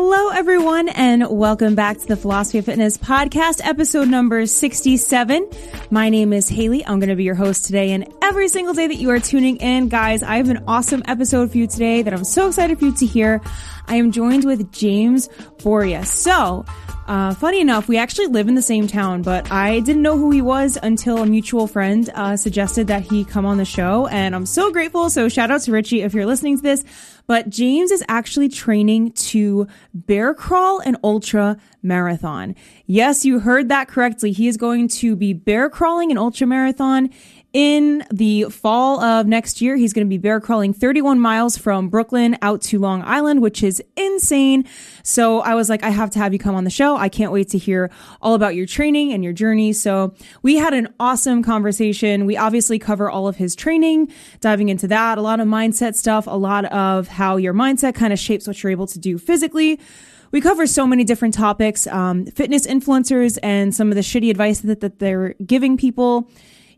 Hello, everyone, and welcome back to the Philosophy of Fitness podcast, episode number 67. My name is Haley. I'm going to be your host today, and every single day that you are tuning in, guys, I have an awesome episode for you today that I'm so excited for you to hear. I am joined with James Boria. So, uh, funny enough, we actually live in the same town, but I didn't know who he was until a mutual friend uh, suggested that he come on the show, and I'm so grateful. So shout out to Richie if you're listening to this. But James is actually training to bear crawl an ultra marathon. Yes, you heard that correctly. He is going to be bear crawling an ultra marathon in the fall of next year, he's going to be bear crawling 31 miles from Brooklyn out to Long Island, which is insane. So I was like, I have to have you come on the show. I can't wait to hear all about your training and your journey. So we had an awesome conversation. We obviously cover all of his training, diving into that, a lot of mindset stuff, a lot of how your mindset kind of shapes what you're able to do physically we cover so many different topics um, fitness influencers and some of the shitty advice that, that they're giving people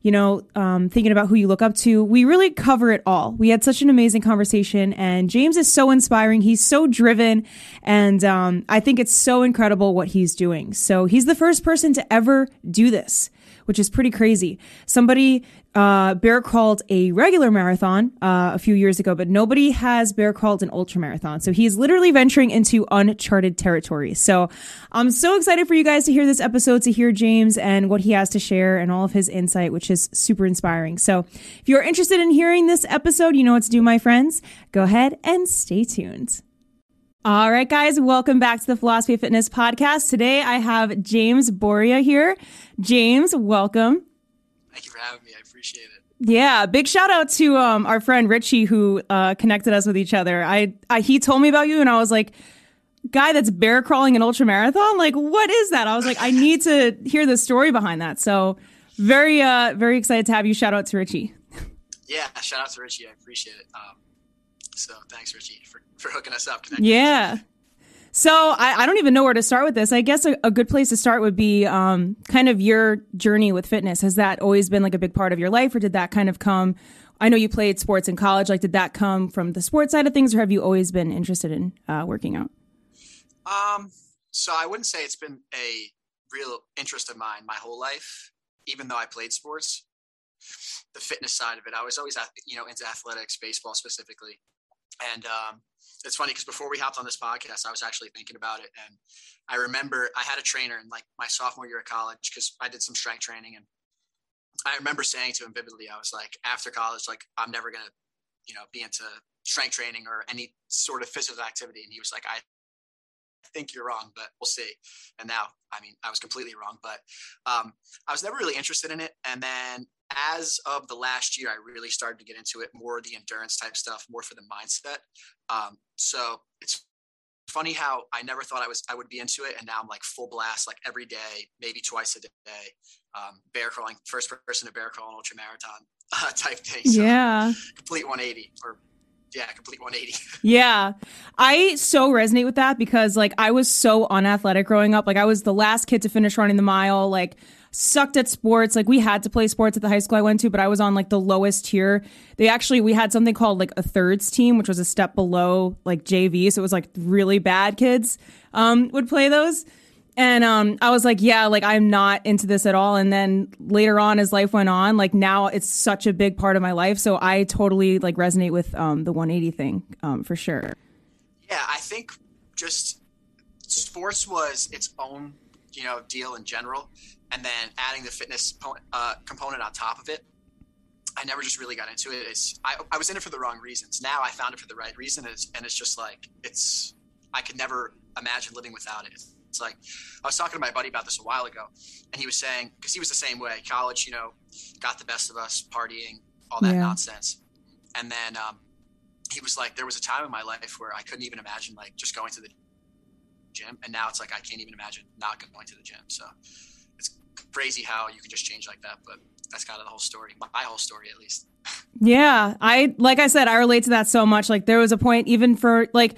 you know, um, thinking about who you look up to. We really cover it all. We had such an amazing conversation, and James is so inspiring. He's so driven, and um, I think it's so incredible what he's doing. So he's the first person to ever do this which is pretty crazy. Somebody uh, bear crawled a regular marathon uh, a few years ago, but nobody has bear crawled an ultra marathon. So he's literally venturing into uncharted territory. So I'm so excited for you guys to hear this episode, to hear James and what he has to share and all of his insight, which is super inspiring. So if you're interested in hearing this episode, you know what to do, my friends. Go ahead and stay tuned. All right, guys, welcome back to the Philosophy of Fitness podcast. Today I have James Boria here. James, welcome. Thank you for having me. I appreciate it. Yeah, big shout out to um, our friend Richie who uh, connected us with each other. I, I he told me about you, and I was like, guy that's bear crawling an ultra marathon. Like, what is that? I was like, I need to hear the story behind that. So, very uh, very excited to have you. Shout out to Richie. Yeah, shout out to Richie. I appreciate it. Um, so thanks, Richie, for, for hooking us up. Yeah. So I, I, don't even know where to start with this. I guess a, a good place to start would be um, kind of your journey with fitness. Has that always been like a big part of your life, or did that kind of come? I know you played sports in college. Like, did that come from the sports side of things, or have you always been interested in uh, working out? Um, so I wouldn't say it's been a real interest of mine my whole life, even though I played sports. The fitness side of it, I was always, you know, into athletics, baseball specifically. And um, it's funny because before we hopped on this podcast, I was actually thinking about it. And I remember I had a trainer in like my sophomore year of college because I did some strength training. And I remember saying to him vividly, I was like, after college, like, I'm never to, you know, be into strength training or any sort of physical activity. And he was like, I think you're wrong, but we'll see. And now, I mean, I was completely wrong, but um, I was never really interested in it. And then as of the last year, I really started to get into it more the endurance type stuff, more for the mindset. Um, so it's funny how I never thought I was I would be into it, and now I'm like full blast, like every day, maybe twice a day, um, bear crawling, first person to bear crawl an ultra marathon uh, type thing. So yeah, complete 180 or yeah, complete 180. yeah. I so resonate with that because like I was so unathletic growing up. Like I was the last kid to finish running the mile. Like sucked at sports. Like we had to play sports at the high school I went to, but I was on like the lowest tier. They actually we had something called like a thirds team, which was a step below like JV. So it was like really bad kids um would play those. And um, I was like, yeah, like I'm not into this at all. And then later on, as life went on, like now it's such a big part of my life. So I totally like resonate with um, the 180 thing um, for sure. Yeah, I think just sports was its own, you know, deal in general, and then adding the fitness uh, component on top of it. I never just really got into it. It's I, I was in it for the wrong reasons. Now I found it for the right reason, and it's, and it's just like it's I could never imagine living without it it's like I was talking to my buddy about this a while ago, and he was saying because he was the same way. College, you know, got the best of us, partying, all that yeah. nonsense, and then um, he was like, there was a time in my life where I couldn't even imagine like just going to the gym, and now it's like I can't even imagine not going to the gym. So it's crazy how you can just change like that, but that's kind of the whole story, my whole story at least. Yeah, I like I said, I relate to that so much. Like there was a point even for like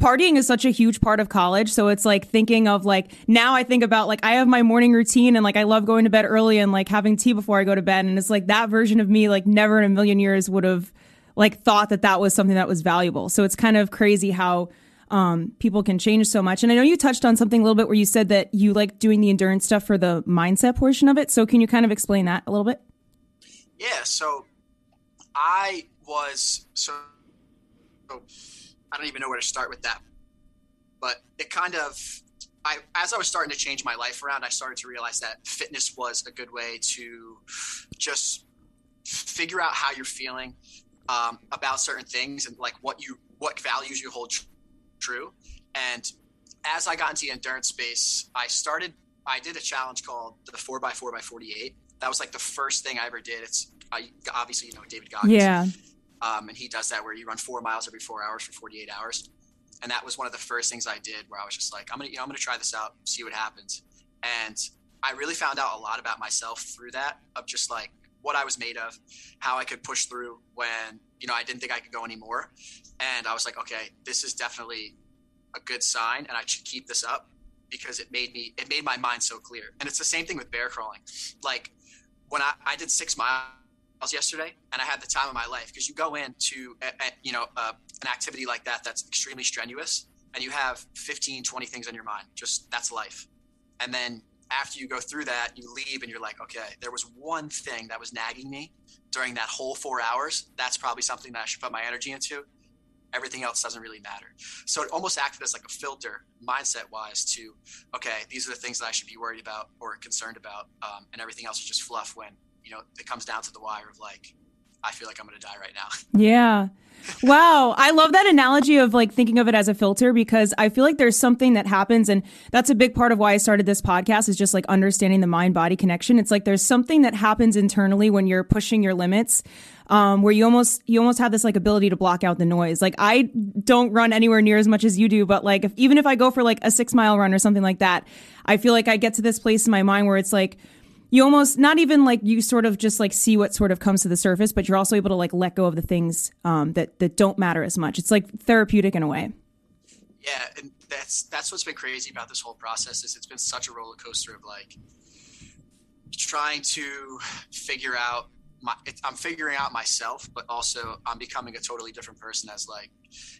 partying is such a huge part of college. So it's like thinking of like now I think about like I have my morning routine and like I love going to bed early and like having tea before I go to bed. And it's like that version of me, like never in a million years would have like thought that that was something that was valuable. So it's kind of crazy how um, people can change so much. And I know you touched on something a little bit where you said that you like doing the endurance stuff for the mindset portion of it. So can you kind of explain that a little bit? Yeah. So I was so, so I don't even know where to start with that, but it kind of I, as I was starting to change my life around, I started to realize that fitness was a good way to just figure out how you're feeling um, about certain things and like what you what values you hold true. And as I got into the endurance space, I started. I did a challenge called the four x four by forty eight. That was like the first thing I ever did. It's I, obviously you know David Goggins. Yeah. Um, and he does that where you run four miles every four hours for 48 hours and that was one of the first things I did where I was just like, I'm gonna, you know, I'm gonna try this out, see what happens. And I really found out a lot about myself through that, of just like what I was made of, how I could push through when, you know, I didn't think I could go anymore. And I was like, okay, this is definitely a good sign, and I should keep this up because it made me, it made my mind so clear. And it's the same thing with bear crawling. Like when I, I did six miles yesterday and I had the time of my life because you go into a, a, you know a, an activity like that that's extremely strenuous and you have 15 20 things on your mind just that's life and then after you go through that you leave and you're like okay there was one thing that was nagging me during that whole four hours. That's probably something that I should put my energy into. Everything else doesn't really matter. So it almost acted as like a filter mindset wise to okay these are the things that I should be worried about or concerned about um, and everything else is just fluff when you know, it comes down to the wire of like, I feel like I'm going to die right now. Yeah. Wow. I love that analogy of like thinking of it as a filter because I feel like there's something that happens. And that's a big part of why I started this podcast is just like understanding the mind body connection. It's like there's something that happens internally when you're pushing your limits. Um, where you almost you almost have this like ability to block out the noise. Like I don't run anywhere near as much as you do, but like if, even if I go for like a six mile run or something like that, I feel like I get to this place in my mind where it's like, you almost not even like you sort of just like see what sort of comes to the surface, but you're also able to like let go of the things um, that that don't matter as much. It's like therapeutic in a way. Yeah, and that's that's what's been crazy about this whole process is it's been such a roller coaster of like trying to figure out my I'm figuring out myself, but also I'm becoming a totally different person as like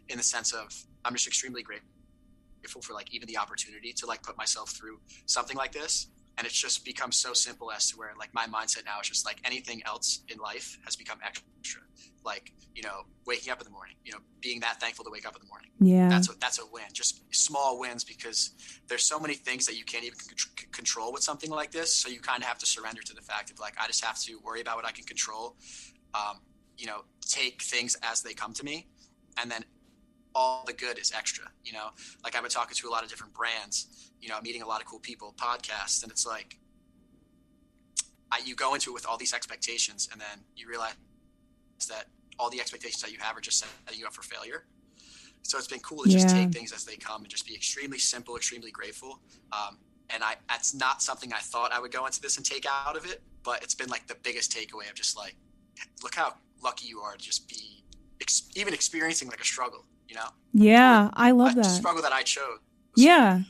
in the sense of I'm just extremely grateful for like even the opportunity to like put myself through something like this and it's just become so simple as to where like my mindset now is just like anything else in life has become extra. Like you know waking up in the morning you know being that thankful to wake up in the morning. Yeah. That's a that's a win just small wins because there's so many things that you can't even c- control with something like this. So you kind of have to surrender to the fact of like i just have to worry about what i can control um, you know take things as they come to me and then all the good is extra you know like i've been talking to a lot of different brands you know, I'm meeting a lot of cool people, podcasts, and it's like I, you go into it with all these expectations, and then you realize that all the expectations that you have are just setting you up for failure. So it's been cool to just yeah. take things as they come and just be extremely simple, extremely grateful. Um, and I, that's not something I thought I would go into this and take out of it, but it's been like the biggest takeaway of just like, look how lucky you are to just be ex- even experiencing like a struggle, you know? Yeah, I love that struggle that I chose. Yeah,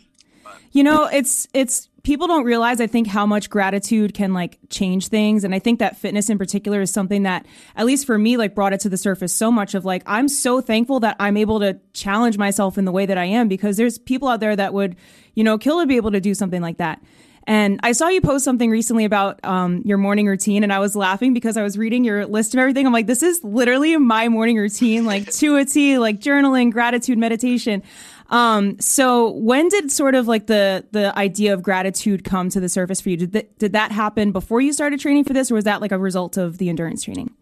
you know, it's it's people don't realize I think how much gratitude can like change things and I think that fitness in particular is something that at least for me like brought it to the surface so much of like I'm so thankful that I'm able to challenge myself in the way that I am because there's people out there that would, you know, kill to be able to do something like that. And I saw you post something recently about um, your morning routine, and I was laughing because I was reading your list of everything. I'm like, this is literally my morning routine, like to a T, like journaling, gratitude, meditation. Um, so when did sort of like the the idea of gratitude come to the surface for you? Did that, did that happen before you started training for this, or was that like a result of the endurance training?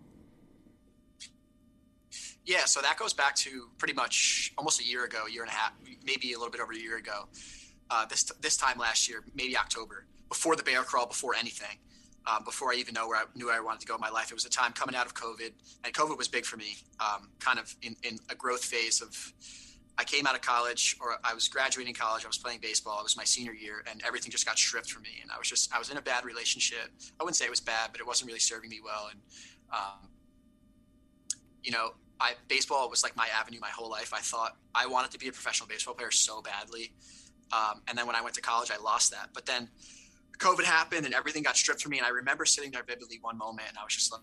Yeah, so that goes back to pretty much almost a year ago, year and a half, maybe a little bit over a year ago. Uh, this this time last year, maybe October, before the bear crawl, before anything, um, before I even know where I knew I wanted to go in my life. It was a time coming out of COVID, and COVID was big for me, um, kind of in, in a growth phase of I came out of college or I was graduating college. I was playing baseball. It was my senior year and everything just got stripped from me. And I was just, I was in a bad relationship. I wouldn't say it was bad, but it wasn't really serving me well. And, um, you know, I, baseball was like my avenue my whole life. I thought I wanted to be a professional baseball player so badly. Um, and then when I went to college, I lost that. But then COVID happened and everything got stripped from me. And I remember sitting there vividly one moment and I was just like,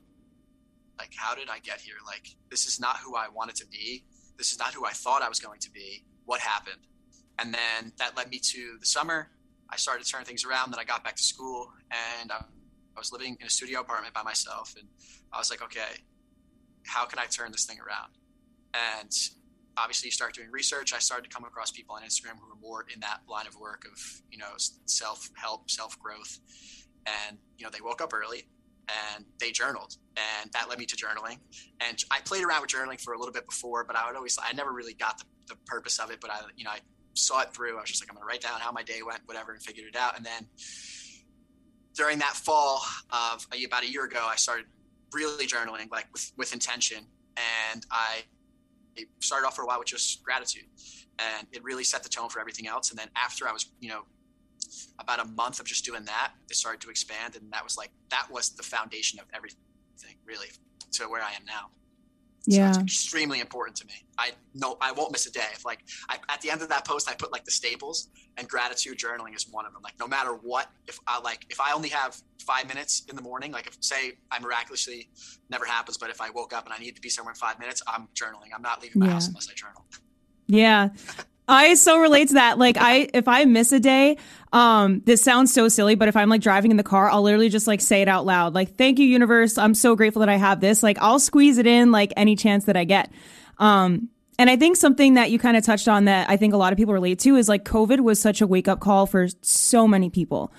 like, how did I get here? Like, this is not who I wanted to be This is not who I thought I was going to be. What happened? And then that led me to the summer. I started to turn things around. Then I got back to school and I, I was living in a studio apartment by myself. And I was like, okay, how can I turn this thing around? And obviously you start doing research. I started to come across people on Instagram who were more in that line of work of, you know, self help, self growth. And, you know, they woke up early and they journaled. And that led me to journaling. And i played around with journaling for a little bit before but i would always i never really got the, the purpose of it but i you know i saw it through. I was just like i'm gonna write down how my day went whatever and figured it out. And then during that fall of about a year ago i started really journaling like with, with intention. And i started off for a while with just gratitude. And it really set the tone for everything else. And then after i was you know about a month of just doing that, it started to expand, and that was like that was the foundation of everything, really, to where I am now. So yeah, it's extremely important to me. I know I won't miss a day. If like I, at the end of that post, I put like the staples, and gratitude journaling is one of them. Like no matter what, if I like if I only have five minutes in the morning, like if say I miraculously never happens, but if I woke up and I need to be somewhere in five minutes, I'm journaling. I'm not leaving my yeah. house unless I journal. Yeah. I so relate to that. Like I if I miss a day, um this sounds so silly, but if I'm like driving in the car, I'll literally just like say it out loud. Like thank you universe. I'm so grateful that I have this. Like I'll squeeze it in like any chance that I get. Um and I think something that you kind of touched on that I think a lot of people relate to is like COVID was such a wake up call for so many people.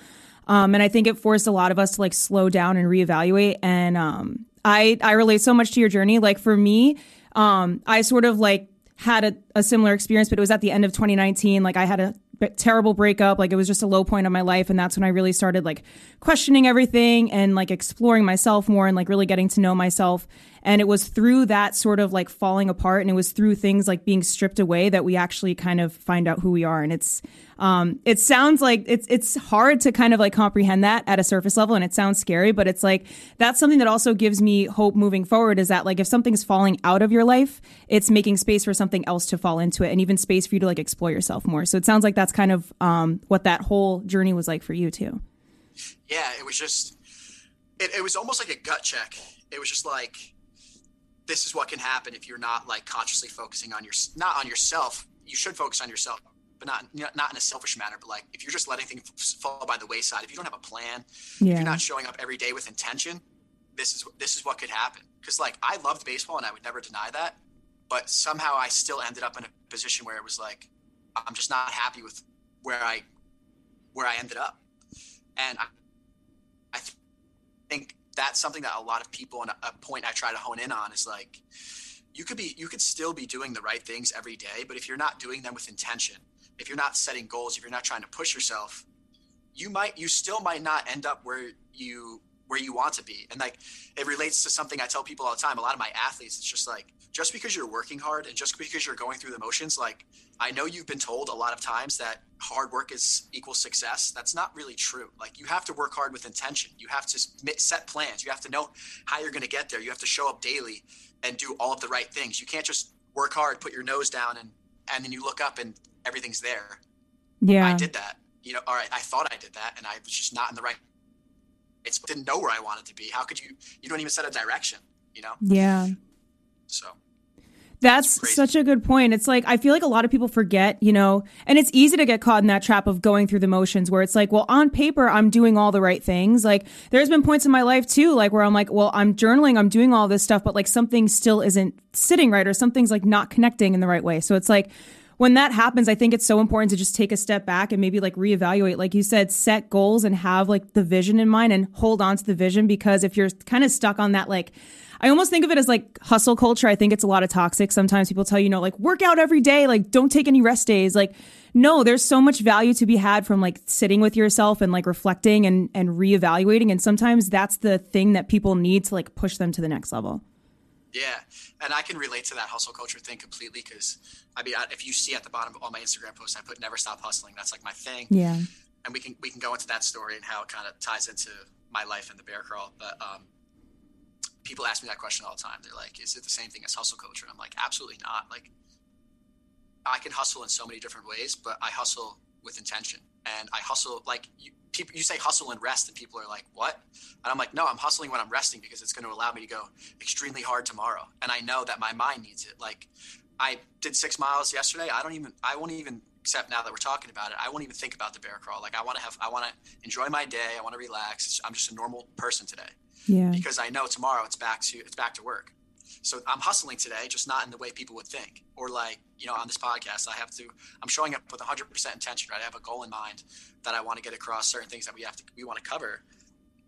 Um, and I think it forced a lot of us to like slow down and reevaluate. And um, I I relate so much to your journey. Like for me, um, I sort of like had a, a similar experience, but it was at the end of 2019. Like I had a terrible breakup. Like it was just a low point of my life. And that's when I really started like questioning everything and like exploring myself more and like really getting to know myself. And it was through that sort of like falling apart and it was through things like being stripped away that we actually kind of find out who we are. And it's, um, it sounds like it's, it's hard to kind of like comprehend that at a surface level and it sounds scary, but it's like, that's something that also gives me hope moving forward is that like if something's falling out of your life, it's making space for something else to fall into it and even space for you to like explore yourself more. So it sounds like that's kind of, um, what that whole journey was like for you too. Yeah, it was just, it, it was almost like a gut check. It was just like, this is what can happen if you're not like consciously focusing on your not on yourself. You should focus on yourself, but not not in a selfish manner. But like if you're just letting things fall by the wayside, if you don't have a plan, yeah. if you're not showing up every day with intention, this is this is what could happen. Because like I loved baseball and I would never deny that, but somehow I still ended up in a position where it was like I'm just not happy with where I where I ended up, and I, I think that's something that a lot of people and a point I try to hone in on is like you could be you could still be doing the right things every day, but if you're not doing them with intention, if you're not setting goals, if you're not trying to push yourself, you might you still might not end up where you where you want to be. And like it relates to something I tell people all the time. A lot of my athletes, it's just like just because you're working hard and just because you're going through the motions, like I know you've been told a lot of times that hard work is equal success. That's not really true. Like you have to work hard with intention. You have to set plans. You have to know how you're going to get there. You have to show up daily and do all of the right things. You can't just work hard, put your nose down, and and then you look up and everything's there. Yeah, I did that. You know, all right. I thought I did that, and I was just not in the right. It's didn't know where I wanted to be. How could you? You don't even set a direction. You know. Yeah. So that's such a good point. It's like I feel like a lot of people forget, you know, and it's easy to get caught in that trap of going through the motions where it's like, well, on paper I'm doing all the right things. Like there's been points in my life too like where I'm like, well, I'm journaling, I'm doing all this stuff, but like something still isn't sitting right or something's like not connecting in the right way. So it's like when that happens, I think it's so important to just take a step back and maybe like reevaluate, like you said, set goals and have like the vision in mind and hold on to the vision because if you're kind of stuck on that like I almost think of it as like hustle culture. I think it's a lot of toxic. Sometimes people tell you, you know, like work out every day, like don't take any rest days. Like, no, there's so much value to be had from like sitting with yourself and like reflecting and, and reevaluating. And sometimes that's the thing that people need to like push them to the next level. Yeah. And I can relate to that hustle culture thing completely because I mean, if you see at the bottom of all my Instagram posts, I put never stop hustling. That's like my thing. Yeah. And we can, we can go into that story and how it kind of ties into my life in the bear crawl. But, um, people ask me that question all the time. They're like, "Is it the same thing as hustle culture?" And I'm like, "Absolutely not." Like, I can hustle in so many different ways, but I hustle with intention, and I hustle like you, people. You say hustle and rest, and people are like, "What?" And I'm like, "No, I'm hustling when I'm resting because it's going to allow me to go extremely hard tomorrow." And I know that my mind needs it. Like I did six miles yesterday. I don't even, I won't even, except now that we're talking about it, I won't even think about the bear crawl. Like I want to have, I want to enjoy my day. I want to relax. I'm just a normal person today. Yeah. Because I know tomorrow it's back to, it's back to work. So I'm hustling today, just not in the way people would think. Or like, you know, on this podcast, I have to, I'm showing up with 100% intention, right? I have a goal in mind that I want to get across certain things that we have to, we want to cover.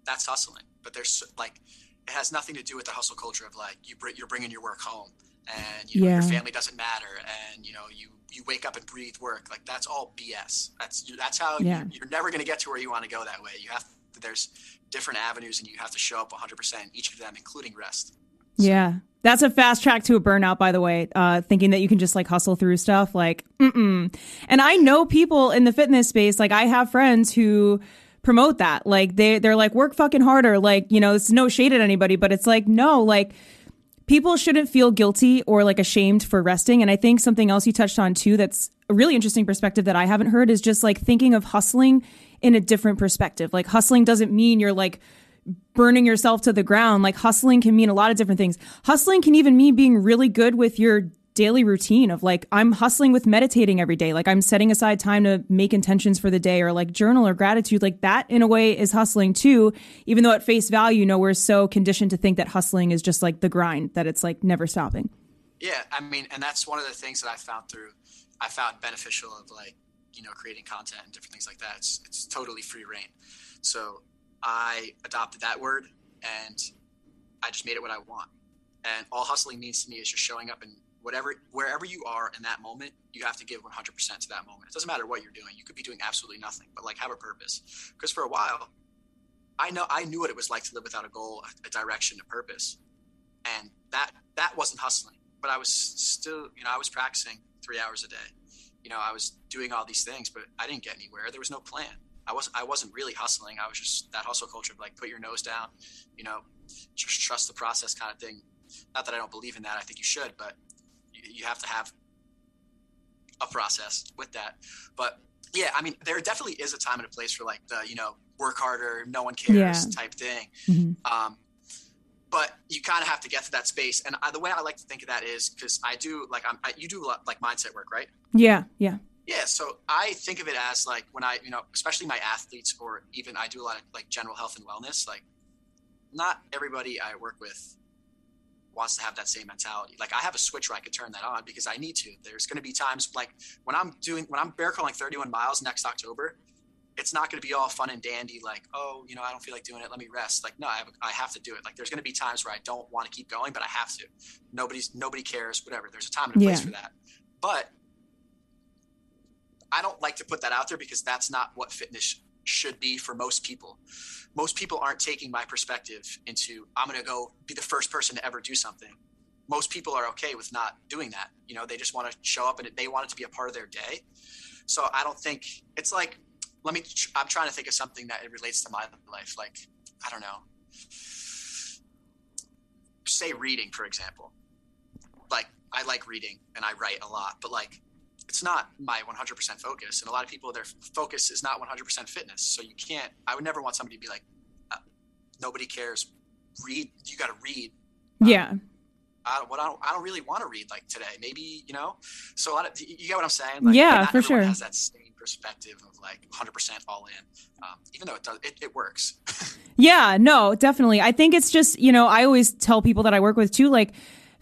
That's hustling. But there's like, it has nothing to do with the hustle culture of like, you, you're bringing your work home and you know, yeah. your family doesn't matter. And, you know, you, you wake up and breathe work. Like that's all BS. That's, that's how yeah. you're, you're never going to get to where you want to go that way. You have, there's different avenues and you have to show up 100% each of them, including rest. Yeah. That's a fast track to a burnout, by the way. Uh, thinking that you can just like hustle through stuff, like, mm-mm. And I know people in the fitness space. Like, I have friends who promote that. Like, they they're like, work fucking harder. Like, you know, it's no shade at anybody, but it's like, no, like, people shouldn't feel guilty or like ashamed for resting. And I think something else you touched on too, that's a really interesting perspective that I haven't heard is just like thinking of hustling in a different perspective. Like, hustling doesn't mean you're like burning yourself to the ground. Like hustling can mean a lot of different things. Hustling can even mean being really good with your daily routine of like I'm hustling with meditating every day. Like I'm setting aside time to make intentions for the day or like journal or gratitude. Like that in a way is hustling too, even though at face value, you know, we're so conditioned to think that hustling is just like the grind, that it's like never stopping. Yeah, I mean, and that's one of the things that I found through I found beneficial of like, you know, creating content and different things like that. It's it's totally free reign. So I adopted that word and I just made it what I want. And all hustling means to me is just showing up and whatever wherever you are in that moment, you have to give 100% to that moment. It doesn't matter what you're doing. You could be doing absolutely nothing, but like have a purpose. Because for a while, I know I knew what it was like to live without a goal, a direction, a purpose. And that that wasn't hustling, but I was still, you know, I was practicing 3 hours a day. You know, I was doing all these things, but I didn't get anywhere. There was no plan. I wasn't I wasn't really hustling. I was just that hustle culture of like put your nose down, you know, just trust the process kind of thing. Not that I don't believe in that. I think you should, but you, you have to have a process with that. But yeah, I mean, there definitely is a time and a place for like the you know work harder, no one cares yeah. type thing. Mm-hmm. Um, but you kind of have to get to that space. And I, the way I like to think of that is because I do like I'm, I, you do like mindset work, right? Yeah, yeah. Yeah, so I think of it as like when I, you know, especially my athletes, or even I do a lot of like general health and wellness. Like, not everybody I work with wants to have that same mentality. Like, I have a switch where I could turn that on because I need to. There's going to be times like when I'm doing when I'm bear crawling 31 miles next October. It's not going to be all fun and dandy, like, oh, you know, I don't feel like doing it. Let me rest. Like, no, I have, I have to do it. Like, there's going to be times where I don't want to keep going, but I have to. Nobody's nobody cares. Whatever. There's a time and a place yeah. for that. But I don't like to put that out there because that's not what fitness should be for most people. Most people aren't taking my perspective into I'm going to go be the first person to ever do something. Most people are okay with not doing that. You know, they just want to show up and they want it to be a part of their day. So I don't think it's like let me I'm trying to think of something that it relates to my life like I don't know. Say reading for example. Like I like reading and I write a lot, but like it's not my 100% focus and a lot of people their focus is not 100% fitness so you can't i would never want somebody to be like uh, nobody cares read you got to read yeah I, what I don't, I don't really want to read like today maybe you know? So a lot of you get what i'm saying? Like, yeah for sure. has that same perspective of like 100% all in um, even though it does it, it works. Yeah no definitely. I think it's just you know i always tell people that i work with too like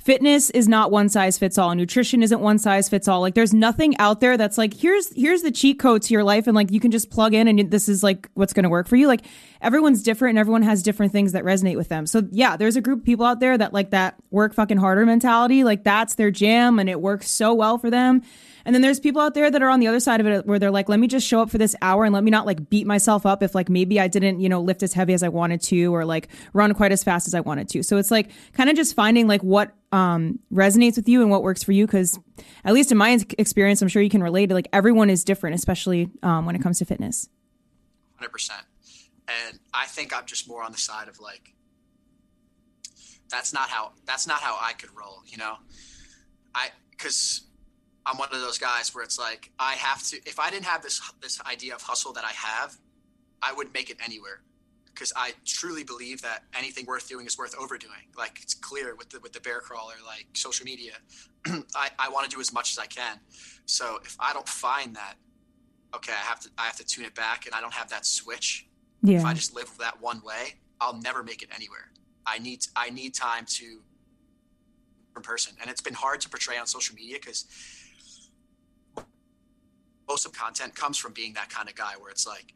fitness is not one size fits all. Nutrition isn't one size fits all. Like there's nothing out there that's like here's here's the cheat code to your life and like you can just plug in and this is like what's going to work for you. Like everyone's different and everyone has different things that resonate with them. So yeah, there's a group of people out there that like that work fucking harder mentality. Like that's their jam and it works so well for them. And then there's people out there that are on the other side of it where they're like, let me just show up for this hour and let me not like beat myself up if like maybe I didn't, you know, lift as heavy as I wanted to or like run quite as fast as I wanted to. So it's like kind of just finding like what um, resonates with you and what works for you. Cause at least in my experience, I'm sure you can relate to like everyone is different, especially um, when it comes to fitness. 100%. And I think I'm just more on the side of like, that's not how, that's not how I could roll, you know? I, cause I'm one of those guys where it's like I have to. If I didn't have this this idea of hustle that I have, I wouldn't make it anywhere. because I truly believe that anything worth doing is worth overdoing. Like it's clear with the with the bear crawler, like social media. I, I want to do as much as I can. So if I don't find that, okay, I have to I have to tune it back and I don't have that switch. Yeah. If I just live that one way, I'll never make it anywhere. I need I need time to in person. And it's been hard to portray on social media because most of content comes from being that kind of guy where it's like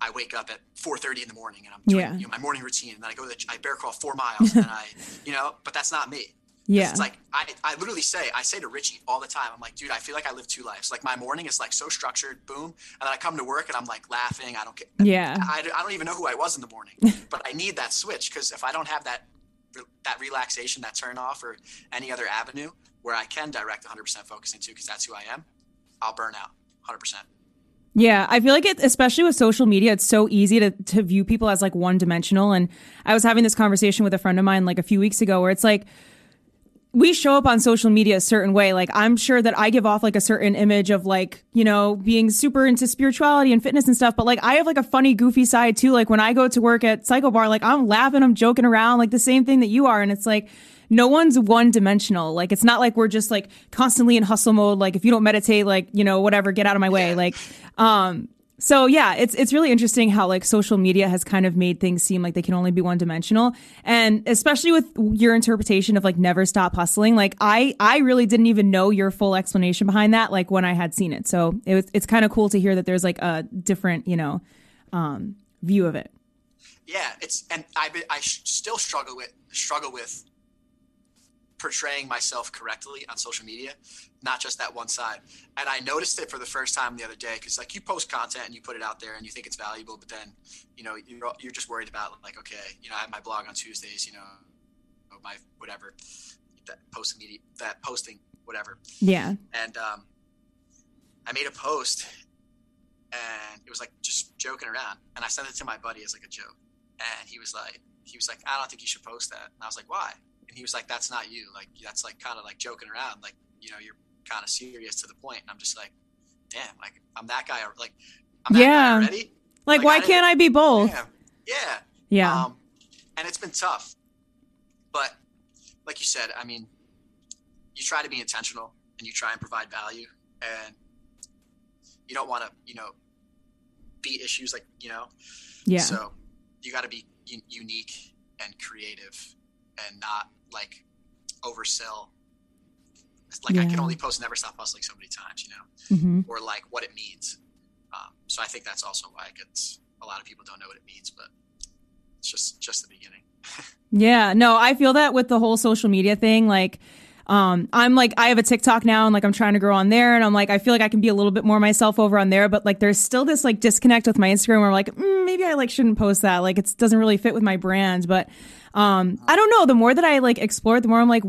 I wake up at 4:30 in the morning and I'm doing Yeah. you know, my morning routine, and then I go to the, I bear crawl four miles, and I, you know, but that's not me. yeah. It's like I, I literally say I say to Richie all the time. I'm like, dude, I feel like I live two lives. Like my morning is like so structured, boom, and then I come to work and I'm like laughing. I don't get. Yeah. I, I don't even know who I was in the morning, but I need that switch because if I don't have that that relaxation, that turn off, or any other avenue where I can direct 100% focus into, because that's who I am, I'll burn out 100%. Yeah, I feel like it, especially with social media, it's so easy to, to view people as like one dimensional. And I was having this conversation with a friend of mine like a few weeks ago where it's like, we show up on social media a certain way. Like, I'm sure that I give off like a certain image of like, you know, being super into spirituality and fitness and stuff. But like, I have like a funny, goofy side too. Like, when I go to work at CycleBar, like, I'm laughing, I'm joking around, like the same thing that you are. And it's like, no one's one dimensional. Like, it's not like we're just like constantly in hustle mode. Like, if you don't meditate, like, you know, whatever, get out of my way. Yeah. Like, um, so yeah, it's it's really interesting how like social media has kind of made things seem like they can only be one dimensional, and especially with your interpretation of like never stop hustling. Like I I really didn't even know your full explanation behind that. Like when I had seen it, so it was it's kind of cool to hear that there's like a different you know um, view of it. Yeah, it's and I I still struggle with struggle with portraying myself correctly on social media, not just that one side. And I noticed it for the first time the other day because like you post content and you put it out there and you think it's valuable, but then you know you're you're just worried about like okay, you know I have my blog on Tuesdays, you know, my whatever that posting media that posting whatever, Yeah, and um, I made a post and it was like just joking around. And I sent it to my buddy as like a joke. And he was like he was like I don't think you should post that. And I was like why he was like that's not you like that's like kind of like joking around like you know you're kind of serious to the point and I'm just like damn like I'm that guy like I'm Yeah. already like, Like, why I can't I be both? Damn. yeah Yeah, um, and it's been tough. But like you said, I mean, you try to be intentional and you try and provide value, and you don't want to, you know, beat issues like you know. yeah, So you got to be unique and creative, and not like oversell. It's Like I can only post "Never Stop Hustling" so many times, you know hmm or like what it means. Um, so I think that's also why it gets a lot of people don't know what it means, but it's just just the beginning. Yeah, no, I feel that with the whole social media thing. Like, um, I'm like, I have a TikTok now and like I'm trying to grow on there. And I'm like, I feel like I can be a little bit more myself over on there. But like, there's still this like disconnect with my Instagram where I'm like, mm, maybe I like shouldn't post that. Like, it doesn't really fit with my brand. But, um, I don't know. The more that I like explore the more I'm like,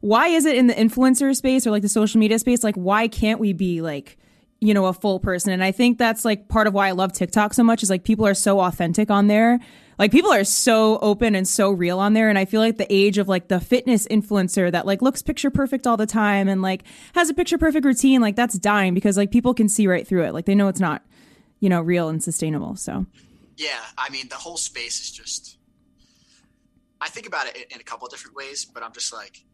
why is it in the influencer space or like the social media space? Like, why can't we be like, you know, a full person. And I think that's like part of why I love TikTok so much is like people are so authentic on there. Like people are so open and so real on there. And I feel like the age of like the fitness influencer that like looks picture perfect all the time and like has a picture perfect routine, like that's dying because like people can see right through it. Like they know it's not, you know, real and sustainable. So Yeah, I mean the whole space is just. I think about it in- a couple of different ways, but I'm just like,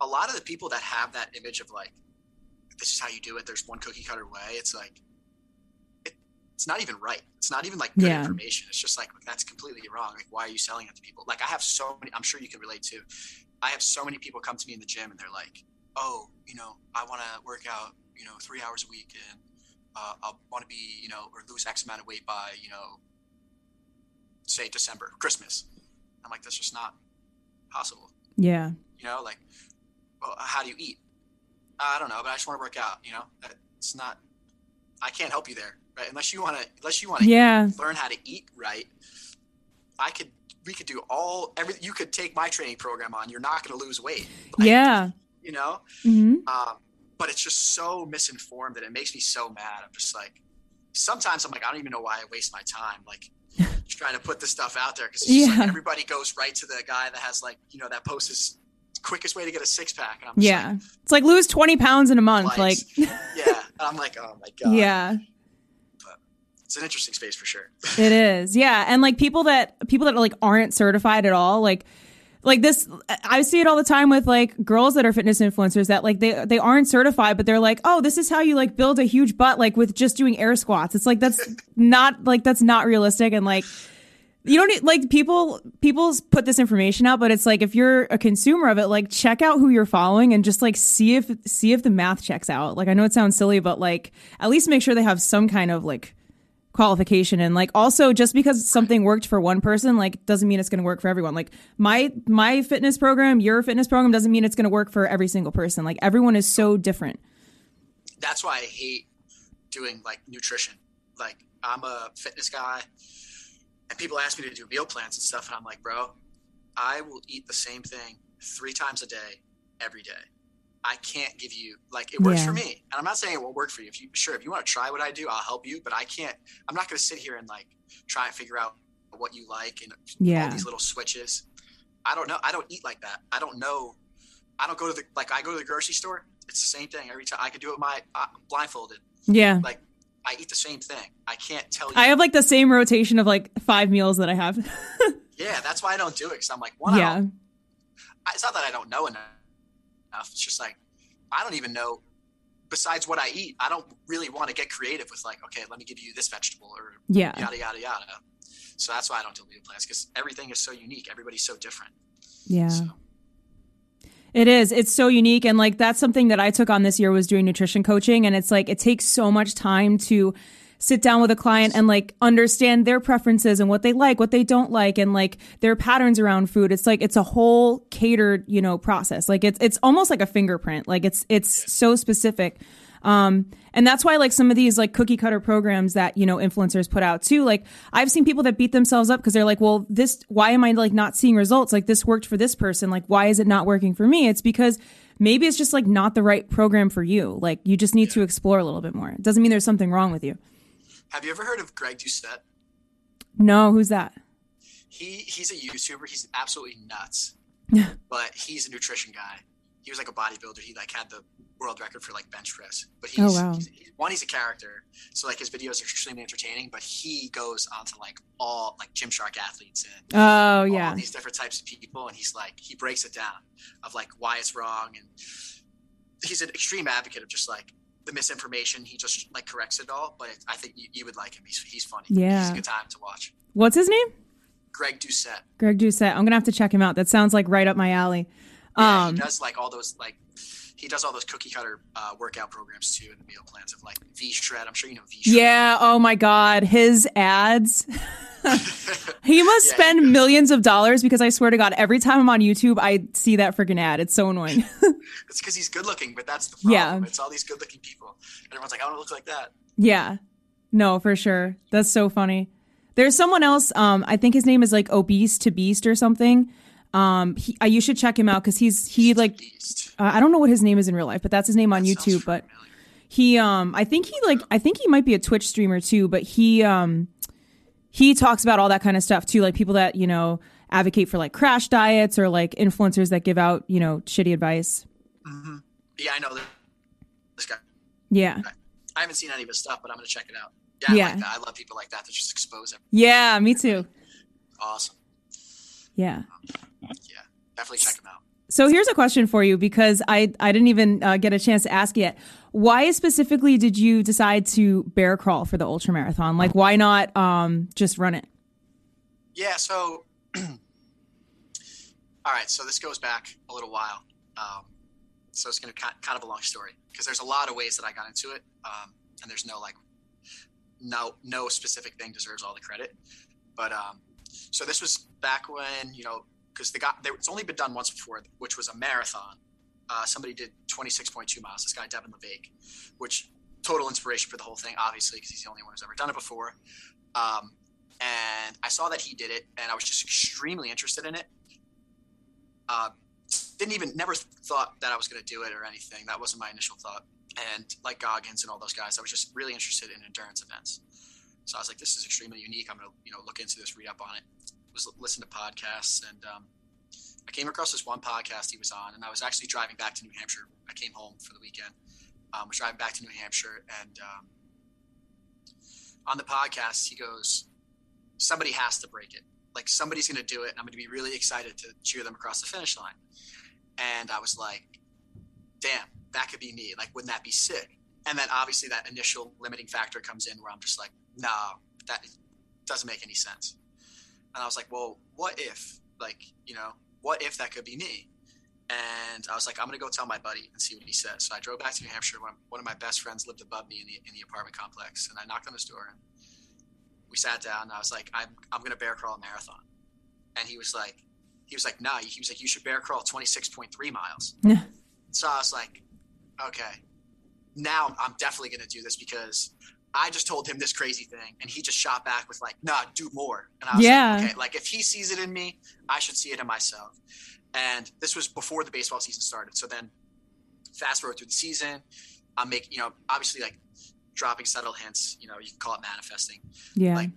a lot of the people that have that image of like, this is how you do it. There's one cookie cutter way. It's like, it's not even right. It's not even like good Yeah. information. It's just like that's completely wrong. Like, why are you selling it to people? Like, I have so many. I'm sure you can relate to. I have so many people come to me in the gym and they're like, oh, you know, I want to work out, you know, three hours a week and uh, I want to be, you know, or lose X amount of weight by, you know, say December, Christmas. I'm like, that's just not possible. yeah. You know, like, well, how do you eat? I don't know, but I just want to work out. You know, it's not. I can't help you there, right? Unless you want to, unless you want to Yeah. learn how to eat right. I could. We could do all every. You could take my training program on. You're not going to lose weight. Like, Yeah. You know, hmm um, but it's just so misinformed that it makes me so mad. I'm just like, sometimes I'm like, I don't even know why I waste my time, like trying to put this stuff out there because Yeah. like everybody goes right to the guy that has like, you know, that post is quickest way to get a six pack. And I'm Yeah. It's like lose 20 pounds in a month. Likes. Like, like, yeah. And I'm like, oh my god. yeah. It's an interesting space for sure. it is, yeah, and like people that people that are, like aren't certified at all, like like this i see it all the time with like girls that are fitness influencers that like they they aren't certified but they're like oh this is how you like build a huge butt like with just doing air squats it's like that's not like that's not realistic and like you don't need, like people people put this information out but it's like if you're a consumer of it like check out who you're following and just like see if see if the math checks out like i know it sounds silly but like at least make sure they have some kind of like qualification. And like also just because something worked for one person like doesn't mean it's going to work for everyone. Like my my fitness program your fitness program doesn't mean it's going to work for every single person. Like everyone is so different. That's why i hate doing like nutrition. Like i'm a fitness guy and people ask me to do meal plans and stuff and i'm like bro i will eat the same thing three times a day every day I can't give you like it works yeah. for me. And I'm not saying it won't work for you. If you sure if you want to try what I do, I'll help you. But I can't. I'm not going to sit here and like try and figure out what you like and yeah. all these little switches. I don't know. I don't eat like that. I don't know. I don't go to the like I go to the grocery store. It's the same thing every time. I can do it with my uh, blindfolded. Yeah. Like I eat the same thing. I can't tell you. I have like the same rotation of like five meals that I have. yeah, that's why I don't do it because I'm like, one, yeah. I it's not that I don't know enough enough. It's just like I don't even know. Besides what I eat, I don't really want to get creative with like, okay, let me give you this vegetable or yeah, yada yada yada. So that's why I don't do meal plans because everything is so unique. Everybody's so different. Yeah. So. It is. It's so unique. And like, that's something that I took on this year was doing nutrition coaching. And it's like, it takes so much time to sit down with a client and like understand their preferences and what they like, what they don't like, and like their patterns around food. It's like it's a whole catered, you know, process. Like it's it's almost like a fingerprint. Like it's it's so specific. Um, and that's why like some of these like cookie cutter programs that, you know, influencers put out too. Like I've seen people that beat themselves up because they're like, well, this, why am I like not seeing results? Like this worked for this person. Like, why is it not working for me? It's because maybe it's just like not the right program for you. Like you just need to explore a little bit more. It doesn't mean there's something wrong with you. Have you ever heard of Greg Doucette? No, who's that? He he's a YouTuber. He's absolutely nuts. but he's a nutrition guy. He was like a bodybuilder. He like had the world record for like bench press. But he's, oh, wow. he's, one, he's a character, so like his videos are extremely entertaining. But he goes onto like all like Gymshark athletes and oh yeah, these different types of people, and he's like he breaks it down of like why it's wrong, and he's an extreme advocate of just like the misinformation. He just like corrects it all. But I think you, you would like him. He's he's funny. Yeah, he's a good time to watch. What's his name? Greg Doucette. Greg Doucette. I'm gonna have to check him out. That sounds like right up my alley. Yeah, um, he does like all those like he does all those cookie cutter uh, workout programs too, and the meal plans of like V Shred. I'm sure you know V Shred. Yeah. Oh my God, his ads. he must yeah. spend millions of dollars because I swear to God, every time I'm on YouTube, I see that freaking ad. It's so annoying. it's because he's good looking, but that's the problem. Yeah. It's all these good looking people. And everyone's like, I want to look like that. Yeah. No, for sure. That's so funny. There's someone else. Um, I think his name is like Obese to Beast or something. Um, he, uh, you should check him out because he's he like uh, I don't know what his name is in real life, but that's his name on that YouTube. But he um I think he like I think he might be a Twitch streamer too. But he um he talks about all that kind of stuff too, like people that you know advocate for like crash diets or like influencers that give out you know shitty advice. Mm-hmm. Yeah, I know this guy. Yeah, I haven't seen any of his stuff, but I'm gonna check it out. Yeah, yeah. I, like I love people like that that just expose everything. Yeah, me too. Awesome. Yeah. Yeah, definitely check him out. So here's a question for you because I I didn't even uh, get a chance to ask yet. Why specifically did you decide to bear crawl for the ultra marathon? Like, why not um, just run it? Yeah. So, all right. So this goes back a little while. Um, so it's going to kind of a long story because there's a lot of ways that I got into it, um, and there's no like no no specific thing deserves all the credit. But um, so this was back when you know because the guy it's only been done once before, which was a marathon. Uh, somebody did 26.2 miles. This guy Devon Levesque, which total inspiration for the whole thing, obviously, because he's the only one who's ever done it before. Um, and I saw that he did it, and I was just extremely interested in it. Uh, didn't even never thought that I was going to do it or anything. That wasn't my initial thought. And like Goggins and all those guys, I was just really interested in endurance events. So I was like, this is extremely unique. I'm going to you know look into this, read up on it was listen to podcasts, and um, I came across this one podcast he was on, and I was actually driving back to New Hampshire. I came home for the weekend. Um, was driving back to New Hampshire, and um, on the podcast, he goes, somebody has to break it. Like somebody's going to do it, and I'm going to be really excited to cheer them across the finish line. And I was like, damn, that could be me. Like, wouldn't that be sick? And then obviously that initial limiting factor comes in where I'm just like, no, that doesn't make any sense. And I was like, well, what if, like, you know, what if that could be me? And I was like, I'm going to go tell my buddy and see what he says. So I drove back to New Hampshire. One, one of my best friends lived above me in the, in the apartment complex. And I knocked on his door and we sat down and I was like, I'm, I'm going to bear crawl a marathon. And he was like, he was like, nah, he was like, you should bear crawl 26.3 miles. Yeah. So I was like, okay, now I'm definitely going to do this because I just told him this crazy thing and he just shot back with like, nah, do more. And I was Yeah. like, okay, like if he sees it in me, I should see it in myself. And this was before the baseball season started. So then fast forward through the season, I'm making, you know, obviously like dropping subtle hints, you know, you can call it manifesting. Yeah. Like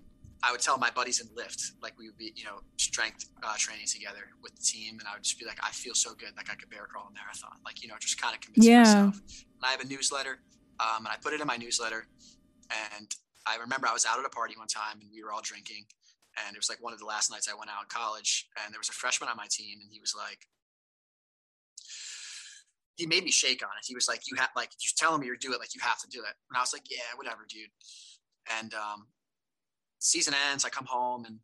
I would tell my buddies in lift, like we would be, you know, strength uh, training together with the team, and I would just be like, I feel so good, like I could bear crawl a marathon, like you know, just kind of convince Yeah. myself. And I have a newsletter, um, and I put it in my newsletter, and I remember I was out at a party one time, and we were all drinking, and it was like one of the last nights I went out in college, and there was a freshman on my team, and he was like. He made me shake on it. He was like, "You have like, you tell me you're do it, like you have to do it." And I was like, "Yeah, whatever, dude." And um, season ends, I come home and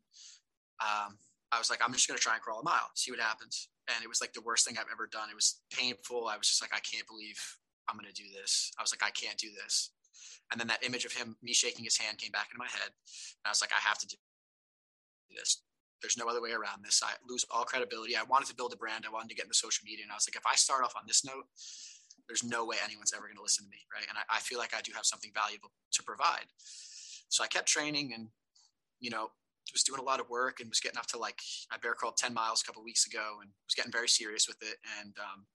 um, I was like, I'm just going to try and crawl a mile, see what happens. And it was like the worst thing I've ever done. It was painful. I was just like, I can't believe I'm going to do this. I was like, I can't do this. And then that image of him, me shaking his hand came back into my head. And I was like, I have to do this. There's no other way around this. I lose all credibility. I wanted to build a brand. I wanted to get into social media. And I was like, if I start off on this note, there's no way anyone's ever going to listen to me. Right. And I, I feel like I do have something valuable to provide. So I kept training and, you know, was doing a lot of work and was getting up to like, I bear crawled 10 miles a couple weeks ago and was getting very serious with it. And um,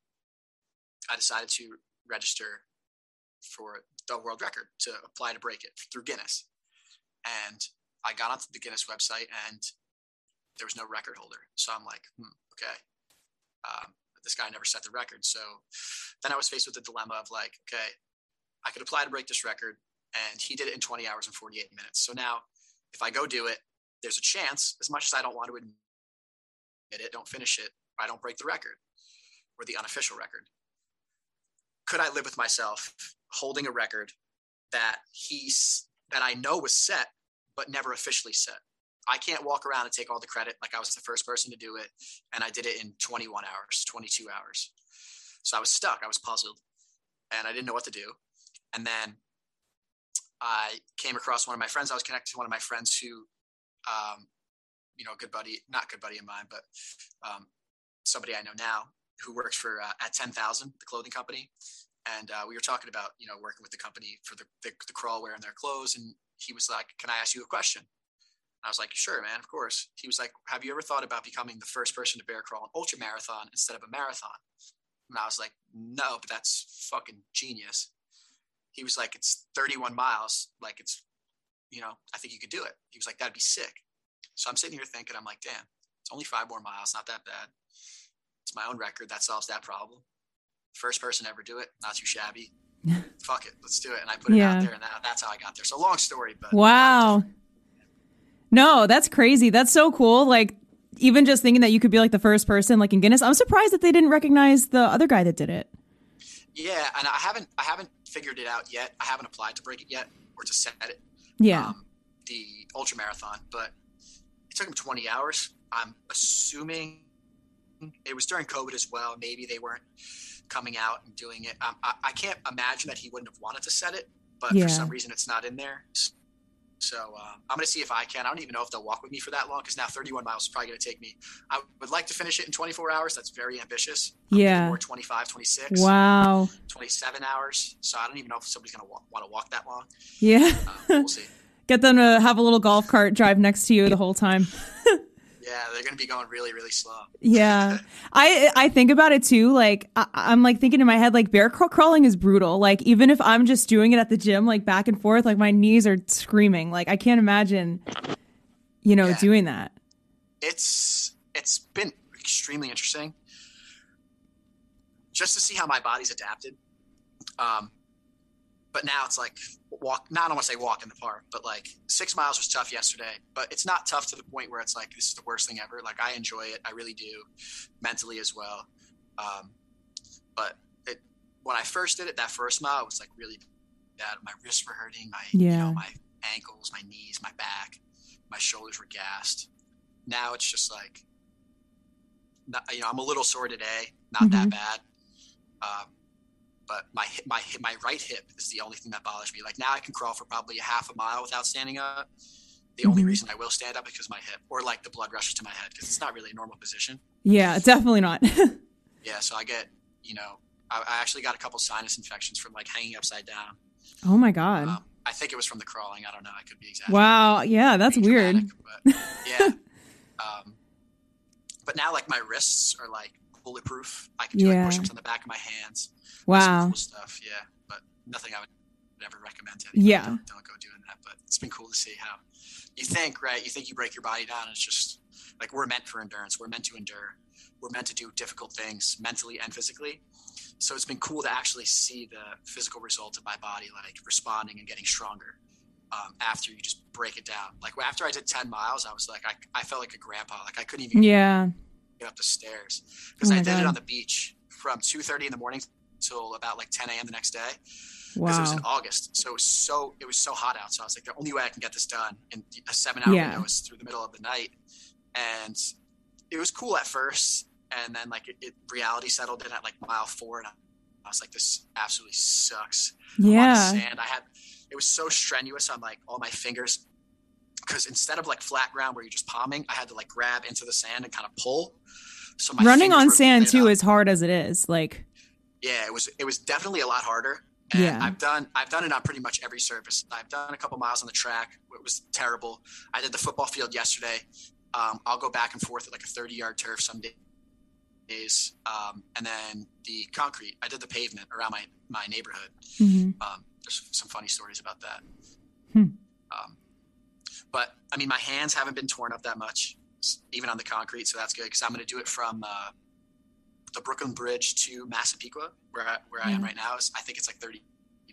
I decided to register for the world record to apply to break it through Guinness. And I got onto the Guinness website and there was no record holder. So I'm like, hmm, okay. Um, this guy never set the record. So then I was faced with the dilemma of like, okay, I could apply to break this record and he did it in 20 hours and 48 minutes. So now if I go do it, there's a chance, as much as I don't want to admit it, don't finish it, I don't break the record or the unofficial record. Could I live with myself holding a record that he's that I know was set, but never officially set? I can't walk around and take all the credit like I was the first person to do it, and I did it in 21 hours, 22 hours. So I was stuck. I was puzzled, and I didn't know what to do. And then I came across one of my friends. I was connected to one of my friends who, um, you know, good buddy, not good buddy of mine, but um, somebody I know now who works for uh, at 10,000, the clothing company. And uh, we were talking about, you know, working with the company for the, the, the wearing their clothes. And he was like, can I ask you a question? I was like, sure, man, of course. He was like, have you ever thought about becoming the first person to bear crawl an ultra marathon instead of a marathon? And I was like, no, but that's fucking genius. He was like, it's 31 miles. Like it's, you know, I think you could do it. He was like, that'd be sick. So I'm sitting here thinking, I'm like, damn, it's only five more miles. Not that bad. It's my own record. That solves that problem. First person ever do it. Not too shabby. Fuck it. Let's do it. And I put it Yeah. out there and that, that's how I got there. So long story, but Wow. No, that's crazy. That's so cool. Like even just thinking that you could be like the first person like in Guinness. I'm surprised that they didn't recognize the other guy that did it. Yeah, and I haven't I haven't figured it out yet. I haven't applied to break it yet or to set it. Yeah. Um, the ultra marathon, but it took him 20 hours. I'm assuming it was during COVID as well. Maybe they weren't coming out and doing it. Um, I, I can't imagine that he wouldn't have wanted to set it, but Yeah. for some reason it's not in there. So um, I'm going to see if I can. I don't even know if they'll walk with me for that long because now 31 miles is probably going to take me. I would like to finish it in 24 hours. That's very ambitious. I'm Yeah. Or 25, 26. Wow. 27 hours. So I don't even know if somebody's going to want to walk that long. Yeah. Um, we'll see. Get them to have a little golf cart drive next to you the whole time. Yeah, they're going to be going really, really slow. Yeah. I I think about it too. Like I, I'm like thinking in my head, like bear craw- crawling is brutal. Like even if I'm just doing it at the gym, like back and forth, like my knees are screaming. Like I can't imagine, you know, Yeah. doing that. It's it's been extremely interesting just to see how my body's adapted. Um, but now it's like walk. Not I don't want to say walk in the park, but like six miles was tough yesterday. But it's not tough to the point where it's like this is the worst thing ever. Like I enjoy it, I really do, mentally as well. Um, but it, when I first did it, that first mile it was like really bad. My wrists were hurting. My yeah. you know my ankles, my knees, my back, my shoulders were gassed. Now it's just like, not, you know, I'm a little sore today, not mm-hmm. that bad. Um, but my my my right hip is the only thing that bothers me. Like now, I can crawl for probably a half a mile without standing up. The mm-hmm. only reason I will stand up is because my hip, or like the blood rushes to my head, because it's not really a normal position. Yeah, definitely not. yeah, so I get, you know, I, I, actually got a couple sinus infections from like hanging upside down. Oh my god. Um, I think it was from the crawling. I don't know. I could be exactly. Wow. Yeah, that's weird. But yeah. um, but now, like my wrists are like bulletproof. I can do yeah. like push-ups on the back of my hands. Wow. Cool stuff. Yeah, but nothing I would ever recommend to anyone. Yeah. Don't, don't, go doing that. But it's been cool to see how you think, right? You think you break your body down. it's just like we're meant for endurance. We're meant to endure. We're meant to do difficult things mentally and physically. So it's been cool to actually see the physical results of my body, like responding and getting stronger. Um, after you just break it down, like after I did ten miles, I was like, I, I felt like a grandpa. Like I couldn't even yeah get up the stairs because oh I did God. it on the beach from two thirty in the morning till about like 10 a.m. the next day because wow. it was in August. So it was so it was so hot out. So I was like, the only way I can get this done in a seven hour yeah. window is through the middle of the night. And it was cool at first, and then like it, it reality settled in at like mile four, and I was like, this absolutely sucks. Yeah. sand. I had it was so strenuous on like all my fingers because instead of like flat ground where you're just palming, I had to like grab into the sand and kind of pull. So running on sand too, as hard as it is, like yeah, it was it was definitely a lot harder. And yeah. I've done I've done it on pretty much every surface. I've done a couple miles on the track. It was terrible. I did the football field yesterday. Um, I'll go back and forth at like a 30 yard turf some days, um, and then the concrete. I did the pavement around my my neighborhood. Mm-hmm. Um, there's some funny stories about that. Hmm. Um, but I mean, my hands haven't been torn up that much, even on the concrete, so that's good because I'm going to do it from uh, the Brooklyn Bridge to Massapequa, where I, where yeah. I am right now, is I think it's like 30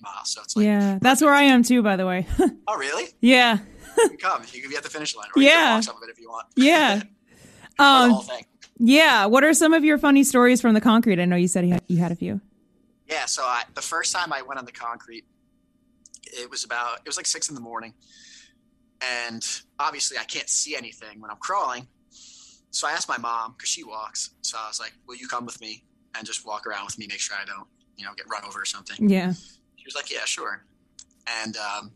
miles. So it's like yeah, that's where I am too, by the way. oh, really? Yeah. you can come. You can be at the finish line, or yeah. you can walk some of it if you want. Yeah. um, yeah. What are some of your funny stories from the concrete? I know you said you had, you had a few. Yeah. So I, the first time I went on the concrete, it was about it was like six in the morning, and obviously I can't see anything when I'm crawling so I asked my mom because she walks. So I was like, "Will you come with me and just walk around with me, make sure I don't, you know, get run over or something?" Yeah. She was like, "Yeah, sure." And um,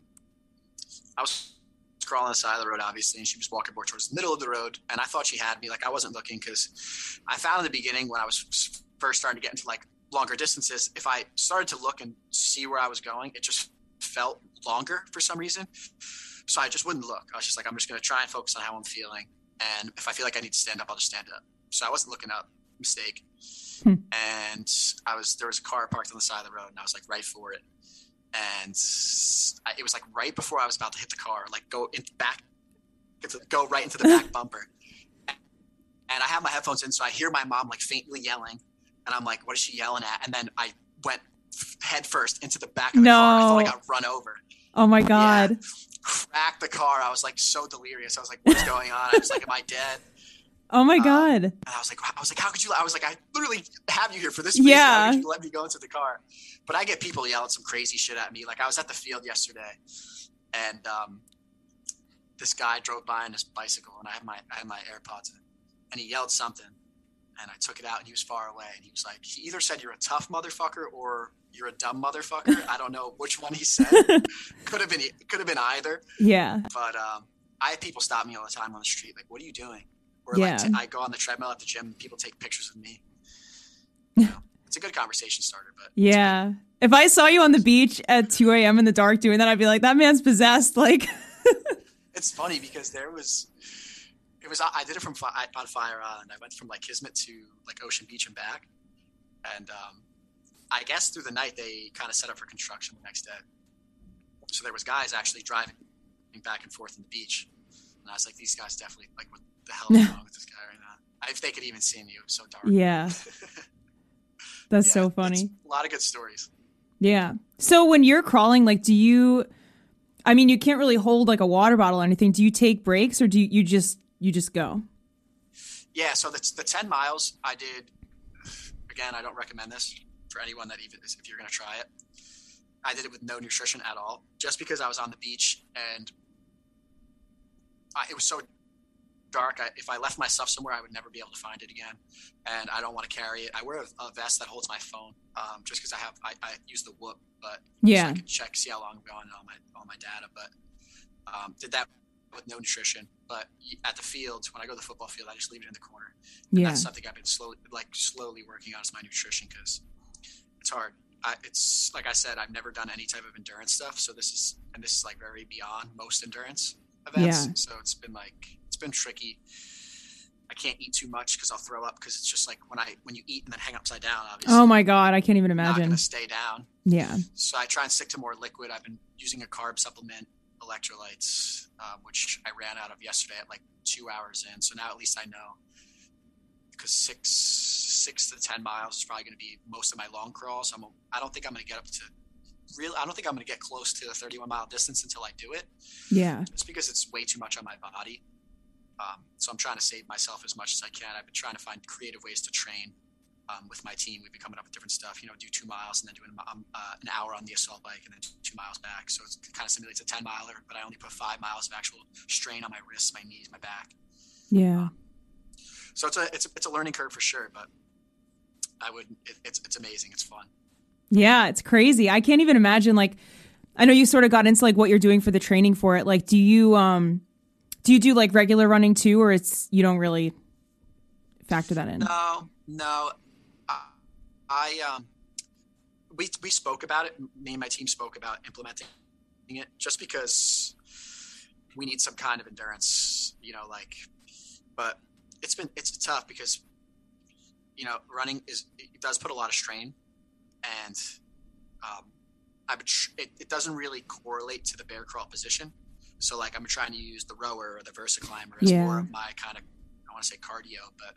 I was crawling on the side of the road, obviously, and she was walking more towards the middle of the road. And I thought she had me. Like I wasn't looking because I found in the beginning when I was first starting to get into like longer distances, if I started to look and see where I was going, it just felt longer for some reason. So I just wouldn't look. I was just like, I'm just going to try and focus on how I'm feeling and if I feel like I need to stand up, I'll just stand up. So I wasn't looking up. Mistake. Hmm. And I was there was a car parked on the side of the road, and I was like right for it. And I, it was like right before I was about to hit the car, like go in back, go right into the back bumper. And I have my headphones in, so I hear my mom like faintly yelling, and I'm like, "What is she yelling at?" And then I went head first into the back of the no. car. I thought I got run over. Oh my god! Yeah cracked the car. I was like so delirious. I was like, what's going on? I was like, am I dead? Oh my um, god! And I was like, I was like, how could you? I was like, I literally have you here for this reason. Yeah. You let me go into the car? But I get people yelling some crazy shit at me. Like I was at the field yesterday, and um, this guy drove by on his bicycle, and I had my I had my AirPods in, and he yelled something, and I took it out, and he was far away, and he was like, he either said you're a tough motherfucker or you're a dumb motherfucker. I don't know which one he said. could have been could have been either. Yeah. But um, I have people stop me all the time on the street, like, "What are you doing?" Or yeah. like, t- I go on the treadmill at the gym, and people take pictures of me. You know, it's a good conversation starter, but yeah. If I saw you on the beach at 2 a.m. in the dark doing that, I'd be like, "That man's possessed." Like, it's funny because there was it was I did it from on Fire Island. I went from like Kismet to like Ocean Beach and back, and um, I guess through the night they kind of set up for construction the next day. So there was guys actually driving back and forth on the beach, and I was like, these guys definitely like, what the hell is wrong with this guy right now? If they could even see me, it was so dark. Yeah, that's yeah, so funny. A lot of good stories. Yeah. So when you're crawling, like, do you? I mean, you can't really hold like a water bottle or anything. Do you take breaks or do you, you just you just go? Yeah. So the the ten miles I did. Again, I don't recommend this for anyone that even if you're going to try it. I did it with no nutrition at all, just because I was on the beach and I, it was so dark. I, if I left my stuff somewhere, I would never be able to find it again, and I don't want to carry it. I wear a, a vest that holds my phone, um, just because I have I, I, use the Whoop, but yeah, so I can check see how long I'm going on my on my data. But um, did that with no nutrition. But at the fields, when I go to the football field, I just leave it in the corner. And yeah, that's something I've been slowly like slowly working on is my nutrition because it's hard. I, it's like I said, I've never done any type of endurance stuff, so this is and this is like very beyond most endurance events. Yeah. So it's been like it's been tricky. I can't eat too much because I'll throw up because it's just like when I when you eat and then hang upside down. Obviously, oh my god, I can't even imagine. Not stay down. Yeah. So I try and stick to more liquid. I've been using a carb supplement, electrolytes, um, which I ran out of yesterday at like two hours in. So now at least I know because six six to ten miles is probably going to be most of my long crawls. I'm I don't think I'm going to get up to really. I don't think I'm going to get close to the 31 mile distance until I do it. Yeah, it's because it's way too much on my body. Um, so I'm trying to save myself as much as I can. I've been trying to find creative ways to train um, with my team. We've been coming up with different stuff. You know, do two miles and then doing um, uh, an hour on the assault bike and then two miles back. So it kind of simulates a 10 miler, but I only put five miles of actual strain on my wrists, my knees, my back. Yeah. Um, so it's a it's a, it's a learning curve for sure, but I would it, it's it's amazing. It's fun. Yeah, it's crazy. I can't even imagine like I know you sort of got into like what you're doing for the training for it. Like do you um do you do like regular running too or it's you don't really factor that in? No, no. I, I um we we spoke about it. Me and my team spoke about implementing it just because we need some kind of endurance, you know, like but it's been it's tough because you know running is it does put a lot of strain and um, I it, it doesn't really correlate to the bear crawl position. So like I'm trying to use the rower or the VersaClimber as yeah. more of my kind of I want to say cardio, but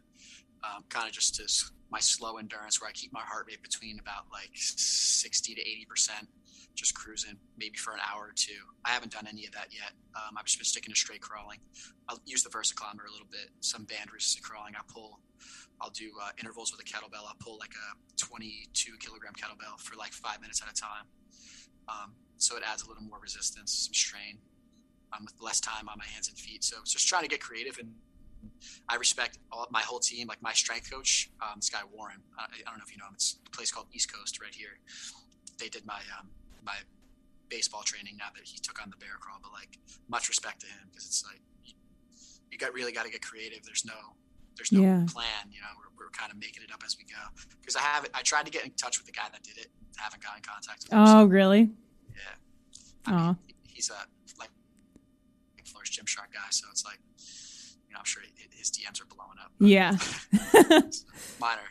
um, kind of just as my slow endurance where I keep my heart rate between about like 60 to 80 percent just cruising maybe for an hour or two. I haven't done any of that yet. Um, I've just been sticking to straight crawling. I'll use the VersaClimber a little bit, some band resisted crawling. I pull, I'll do uh, intervals with a kettlebell. I'll pull like a 22 kilogram kettlebell for like five minutes at a time. Um, so it adds a little more resistance, some strain um, with less time on my hands and feet. So just trying to get creative and I respect all, my whole team, like my strength coach, um, this guy Warren. I, I, don't know if you know him. It's a place called East Coast right here. They did my um, my baseball training now that he took on the bear crawl. But like, much respect to him because it's like you, you, got really got to get creative. There's no there's no yeah. plan. You know, we're, we're kind of making it up as we go. Because I haven't. I tried to get in touch with the guy that did it. Haven't got in contact with him. Oh, so, really? Yeah. I mean, he's a like Flourish Gymshark guy, so it's like I'm sure his DMs are blowing up. Yeah. mine are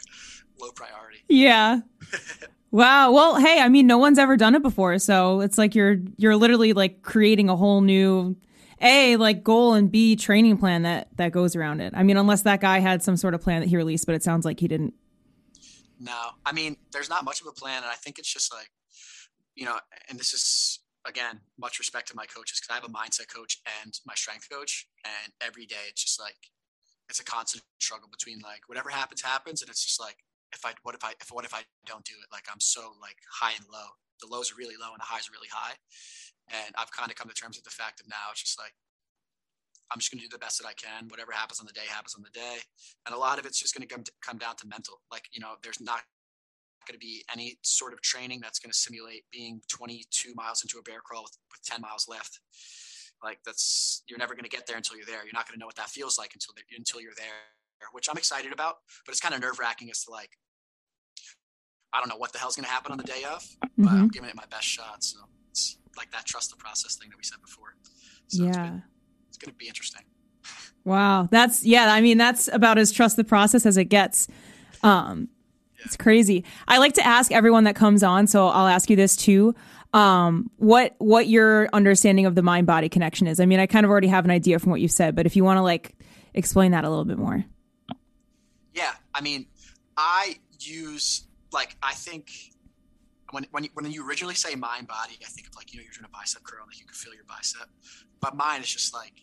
low priority. Yeah. Wow. Well, hey, I mean, no one's ever done it before, so it's like you're you're literally like creating a whole new a like goal and b training plan that that goes around it. I mean, unless that guy had some sort of plan that he released, but it sounds like he didn't. No, I mean, there's not much of a plan, and I think it's just like, you know, and this is again much respect to my coaches because I have a mindset coach and my strength coach, and every day it's just like it's a constant struggle between like whatever happens happens, and it's just like if I what if I if what if I don't do it? Like I'm so like high and low. The lows are really low and the highs are really high. And I've kind of come to terms with the fact of now it's just like I'm just going to do the best that I can. Whatever happens on the day happens on the day. And a lot of it's just going to come, come down to mental. Like, you know, there's not going to be any sort of training that's going to simulate being 22 miles into a bear crawl with, with 10 miles left. Like that's, you're never going to get there until you're there. You're not going to know what that feels like until, until you're there which I'm excited about, but it's kind of nerve wracking as to like, I don't know what the hell's going to happen on the day of, but mm-hmm. I'm giving it my best shot. So it's like that trust the process thing that we said before. So yeah. It's, going to be interesting. Wow. That's, yeah, I mean, that's about as trust the process as it gets. Um. It's crazy. I like to ask everyone that comes on, so I'll ask you this too. Um, what what your understanding of the mind body connection is? I mean, I kind of already have an idea from what you've said, but if you want to like explain that a little bit more. Yeah, I mean, I use like I think when when you, when you originally say mind body, I think of like you know you're doing a bicep curl, like you can feel your bicep. But mine is just like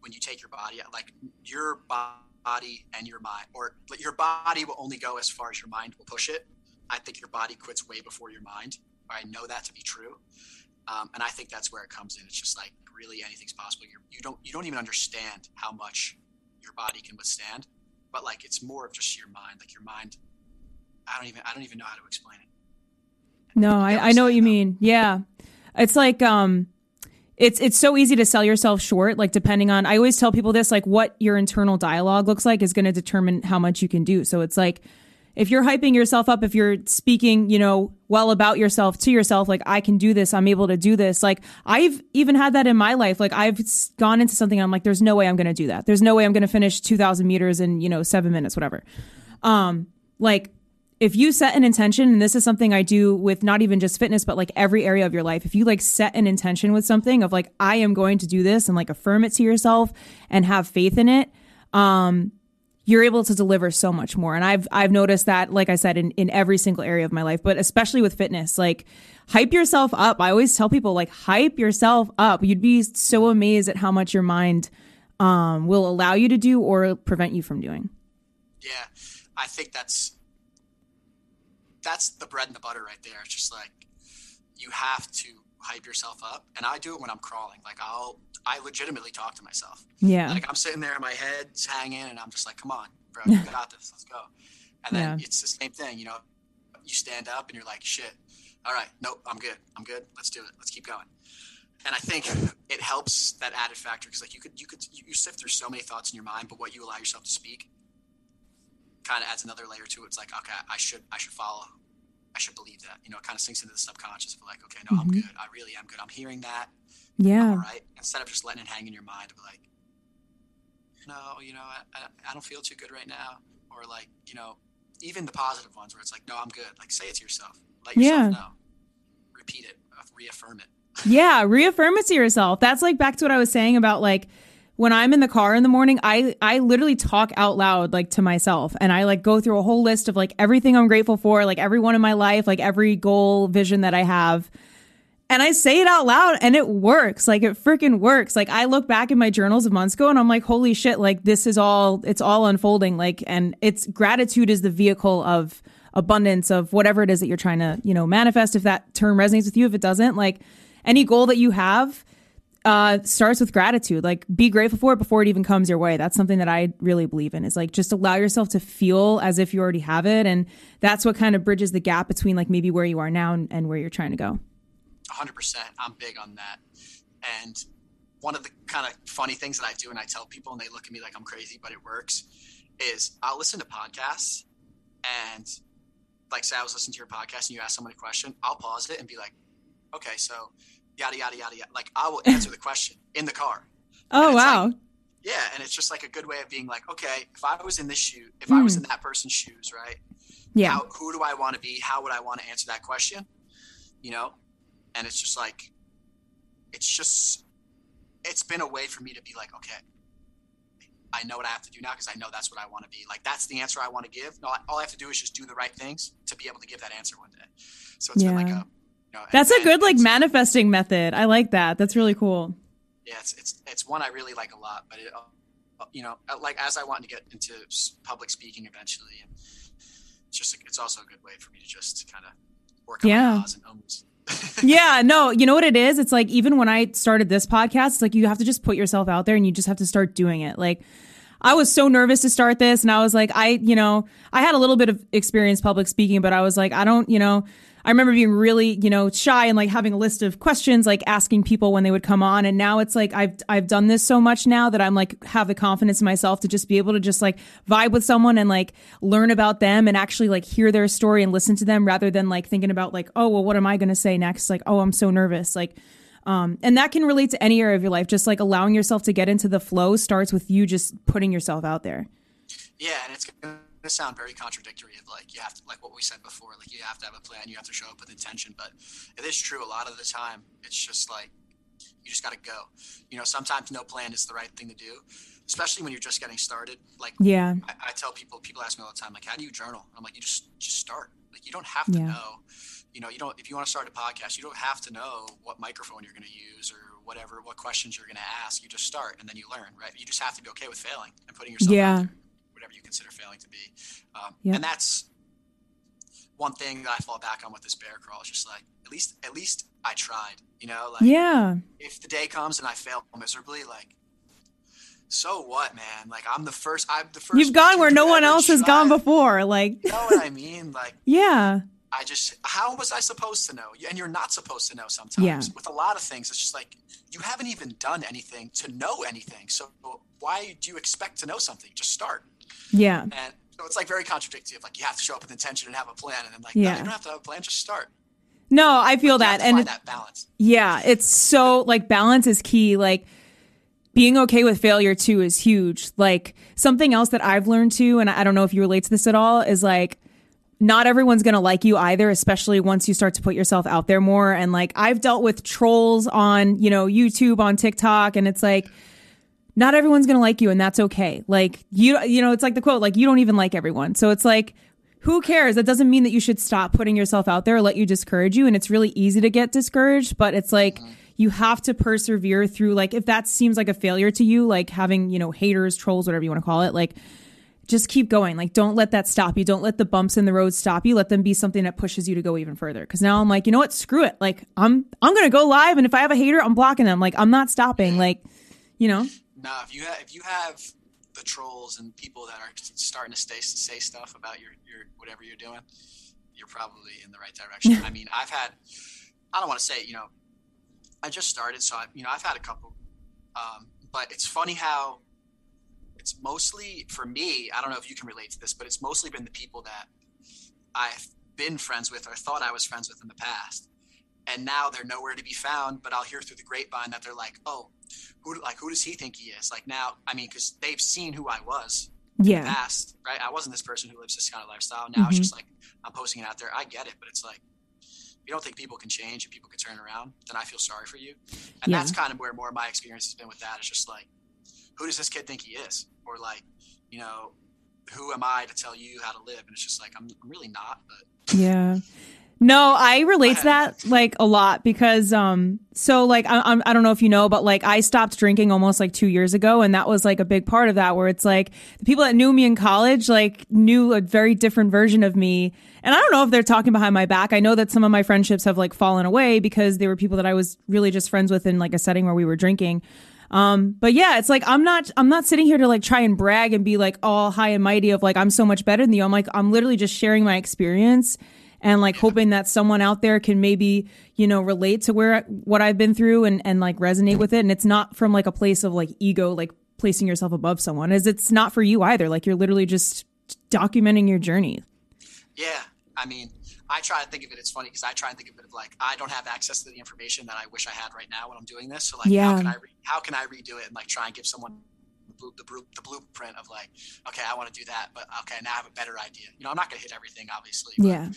when you take your body, like your body and your mind, or your body will only go as far as your mind will push it. I think your body quits way before your mind. I know that to be true, um, and I think that's where it comes in. It's just like really anything's possible. You're, you don't you don't even understand how much your body can withstand, but like it's more of just your mind. Like your mind, I don't even I don't even know how to explain it. No, I, I know what you mean. Yeah, it's like um, it's it's so easy to sell yourself short. Like depending on, I always tell people this, like what your internal dialogue looks like is going to determine how much you can do. So it's like if you're hyping yourself up, if you're speaking, you know, well about yourself to yourself, like, I can do this, I'm able to do this. Like, I've even had that in my life. Like, I've gone into something, I'm like, there's no way I'm going to do that. There's no way I'm going to finish 2,000 meters in, you know, seven minutes, whatever. Um, like, if you set an intention, and this is something I do with not even just fitness, but like every area of your life, if you like set an intention with something of like, I am going to do this and like affirm it to yourself and have faith in it, um, you're able to deliver so much more. And I've I've noticed that, like I said, in, in every single area of my life, but especially with fitness, like hype yourself up. I always tell people like hype yourself up. You'd be so amazed at how much your mind um, will allow you to do or prevent you from doing. Yeah, I think that's that's the bread and the butter right there. It's just like you have to hype yourself up, and I do it when I'm crawling. Like I'll I legitimately talk to myself. Yeah. Like I'm sitting there, my head's hanging, and I'm just like, "Come on, bro, you got this. Let's go." And then yeah. it's the same thing, you know. You stand up and you're like, "Shit, all right, nope, I'm good. I'm good. Let's do it. Let's keep going." And I think it helps that added factor because like you could you could you sift through so many thoughts in your mind, but what you allow yourself to speak kind of adds another layer to it. It's like, okay, I should I should follow I should believe that. You know, it kind of sinks into the subconscious of like, okay, no, mm-hmm. I'm good. I really am good. I'm hearing that. Yeah. All right. Instead of just letting it hang in your mind, be like, no, you know, I, I don't feel too good right now. Or like, you know, even the positive ones where it's like, no, I'm good. Like, say it to yourself. Let yourself yeah. know. Repeat it. Reaffirm it. yeah. Reaffirm it to yourself. That's like back to what I was saying about like, when I'm in the car in the morning, I I literally talk out loud like to myself and I like go through a whole list of like everything I'm grateful for, like everyone in my life, like every goal, vision that I have. And I say it out loud and it works. Like it freaking works. Like I look back in my journals of months ago and I'm like, holy shit, like this is all, it's all unfolding. Like, and it's gratitude is the vehicle of abundance of whatever it is that you're trying to, you know, manifest. If that term resonates with you, if it doesn't, like any goal that you have, uh, starts with gratitude. Like, be grateful for it before it even comes your way. That's something that I really believe in. Is like just allow yourself to feel as if you already have it, and that's what kind of bridges the gap between like maybe where you are now and, and where you're trying to go. 100. percent I'm big on that. And one of the kind of funny things that I do, and I tell people, and they look at me like I'm crazy, but it works. Is I'll listen to podcasts, and like say I was listening to your podcast, and you ask someone a question, I'll pause it and be like, okay, so yada yada yada yada. Like I will answer the question in the car. Oh wow. Like, yeah, and it's just like a good way of being like, okay, if I was in this shoe, if mm. I was hmm. in that person's shoes, right? Yeah. How, who do I want to be? How would I want to answer that question? You know, and it's just like, it's just, it's been a way for me to be like, okay, I know what I have to do now because I know that's what I want to be. Like that's the answer I want to give. No, all I have to do is just do the right things to be able to give that answer one day. So it's yeah. been like a know, That's a good like manifesting method. I like that. That's really cool. Yeah, it's it's it's one I really like a lot. But it, uh, you know, uh, like as I want to get into public speaking eventually, and it's just it's also a good way for me to just kind of work on yeah. and ums. yeah, no, you know what it is? It's like even when I started this podcast, it's like you have to just put yourself out there and you just have to start doing it. Like I was so nervous to start this and I was like, I, you know, I had a little bit of experience public speaking, but I was like, I don't, you know, I remember being really, you know, shy and like having a list of questions, like asking people when they would come on. And now it's like I've I've done this so much now that I'm like have the confidence in myself to just be able to just like vibe with someone and like learn about them and actually like hear their story and listen to them rather than like thinking about like, oh well, what am I gonna say next? Like, oh, I'm so nervous. Like um, and that can relate to any area of your life. Just like allowing yourself to get into the flow starts with you just putting yourself out there. Yeah, and it's to sound very contradictory of like you have to like what we said before like you have to have a plan you have to show up with intention but it is true a lot of the time it's just like you just got to go you know sometimes no plan is the right thing to do especially when you're just getting started like yeah I, I tell people people ask me all the time like how do you journal i'm like you just just start like you don't have to yeah. know you know, you don't, if you want to start a podcast, you don't have to know what microphone you're going to use or whatever, what questions you're going to ask. You just start and then you learn, right? You just have to be okay with failing and putting yourself yeah. Whatever you consider failing to be. Um, yep. And that's one thing that I fall back on with this bear crawl is just like, at least, at least I tried, you know, like, yeah, if the day comes and I fail miserably, like, so what, man? Like I'm the first. I'm the first. You've gone where no one else has gone before. Like, you know what I mean? Like, yeah. I just, how was I supposed to know? And you're not supposed to know sometimes. Yeah. With a lot of things, it's just like you haven't even done anything to know anything. So why do you expect to know something? Just start. Yeah. And so it's like very contradictory. Like you have to show up with intention and have a plan, and then like yeah. no, you don't have to have a plan. Just start. No, I feel that, and that balance. Yeah, it's so like balance is key. Like being okay with failure too is huge. Like something else that I've learned too, and I don't know if you relate to this at all, is like not everyone's going to like you either, especially once you start to put yourself out there more. And like I've dealt with trolls on, you know, YouTube, on TikTok, and it's like, not everyone's going to like you and that's okay. Like you, you know, it's like the quote, like you don't even like everyone. So it's like, who cares? That doesn't mean that you should stop putting yourself out there or let you discourage you. And it's really easy to get discouraged, but it's like, mm-hmm. you have to persevere through like if that seems like a failure to you like having you know haters trolls whatever you want to call it like just keep going. Like, don't let that stop you. Don't let the bumps in the road stop you. Let them be something that pushes you to go even further. Cause now I'm like, you know what? Screw it. Like, I'm, I'm going to go live. And if I have a hater, I'm blocking them. Like, I'm not stopping. Like, you know? No, if you have, if you have the trolls and people that are starting to stay, say stuff about your, your, whatever you're doing, you're probably in the right direction. I mean, I've had, I don't want to say, you know, I just started. So I, you know, I've had a couple, um, but it's funny how it's mostly for me. I don't know if you can relate to this, but it's mostly been the people that I've been friends with or thought I was friends with in the past, and now they're nowhere to be found. But I'll hear through the grapevine that they're like, "Oh, who like who does he think he is?" Like now, I mean, because they've seen who I was yeah. in the past, right? I wasn't this person who lives this kind of lifestyle. Now mm-hmm. it's just like I'm posting it out there. I get it, but it's like you don't think people can change and people can turn around, then I feel sorry for you. And yeah. that's kind of where more of my experience has been with that. Is just like who does this kid think he is? Or like, you know, who am I to tell you how to live? And it's just like, I'm, I'm really not, but yeah. No, I relate to that like a lot because um so like I I don't know if you know but like I stopped drinking almost like 2 years ago and that was like a big part of that where it's like the people that knew me in college like knew a very different version of me and I don't know if they're talking behind my back. I know that some of my friendships have like fallen away because they were people that I was really just friends with in like a setting where we were drinking. Um, but yeah, it's like I'm not I'm not sitting here to like try and brag and be like all high and mighty of like I'm so much better than you. I'm like I'm literally just sharing my experience and like hoping that someone out there can maybe you know relate to where what I've been through and and like resonate with it. And it's not from like a place of like ego, like placing yourself above someone. Is it's not for you either. Like you're literally just documenting your journey. Yeah, I mean, I try to think of it. It's funny because I try and think of it of like I don't have access to the information that I wish I had right now when I'm doing this. So like, yeah. how can I re- how can I redo it and like try and give someone the, the, blueprint of like, okay, I want to do that, but okay, now I have a better idea. You know, I'm not going to hit everything, obviously. Yeah.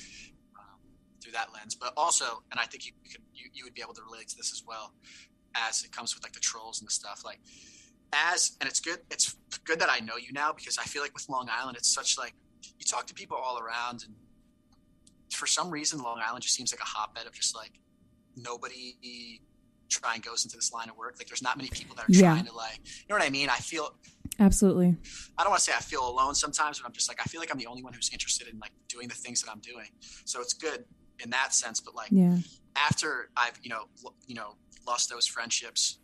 Through that lens, but also, and I think you could you, you would be able to relate to this as well, as it comes with like the trolls and the stuff. Like, as and it's good. It's good that I know you now because I feel like with Long Island, it's such like you talk to people all around and for some reason, Long Island just seems like a hotbed of just like nobody trying goes into this line of work. Like there's not many people that are yeah. trying to like, you know what I mean? I feel absolutely. I don't want to say I feel alone sometimes, but I'm just like I feel like I'm the only one who's interested in like doing the things that I'm doing. So it's good in that sense. But like yeah. after I've you know l- you know lost those friendships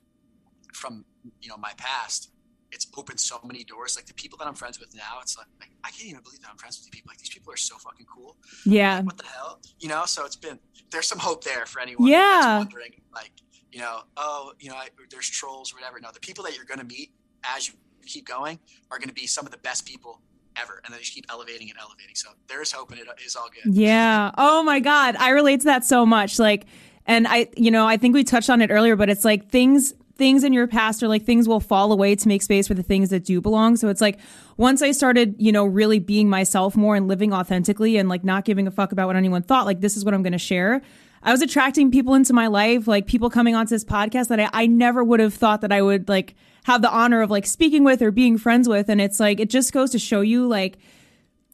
from you know my past, it's opened so many doors. Like the people that I'm friends with now, it's like, like, I can't even believe that I'm friends with these people. Like these people are so fucking cool. Yeah. Like, what the hell? You know. So it's been there's some hope there for anyone. Yeah. Wondering like you know oh you know I, there's trolls or whatever. No, the people that you're going to meet as you keep going are going to be some of the best people ever and then just keep elevating and elevating so there's hope and it is all good yeah oh my god i relate to that so much like and i you know i think we touched on it earlier but it's like things things in your past are like things will fall away to make space for the things that do belong. So it's like once I started, you know, really being myself more and living authentically and like not giving a fuck about what anyone thought, like this is what I'm going to share. I was attracting people into my life, like people coming onto this podcast that I, I never would have thought that I would like have the honor of like speaking with or being friends with. And it's like, it just goes to show you like,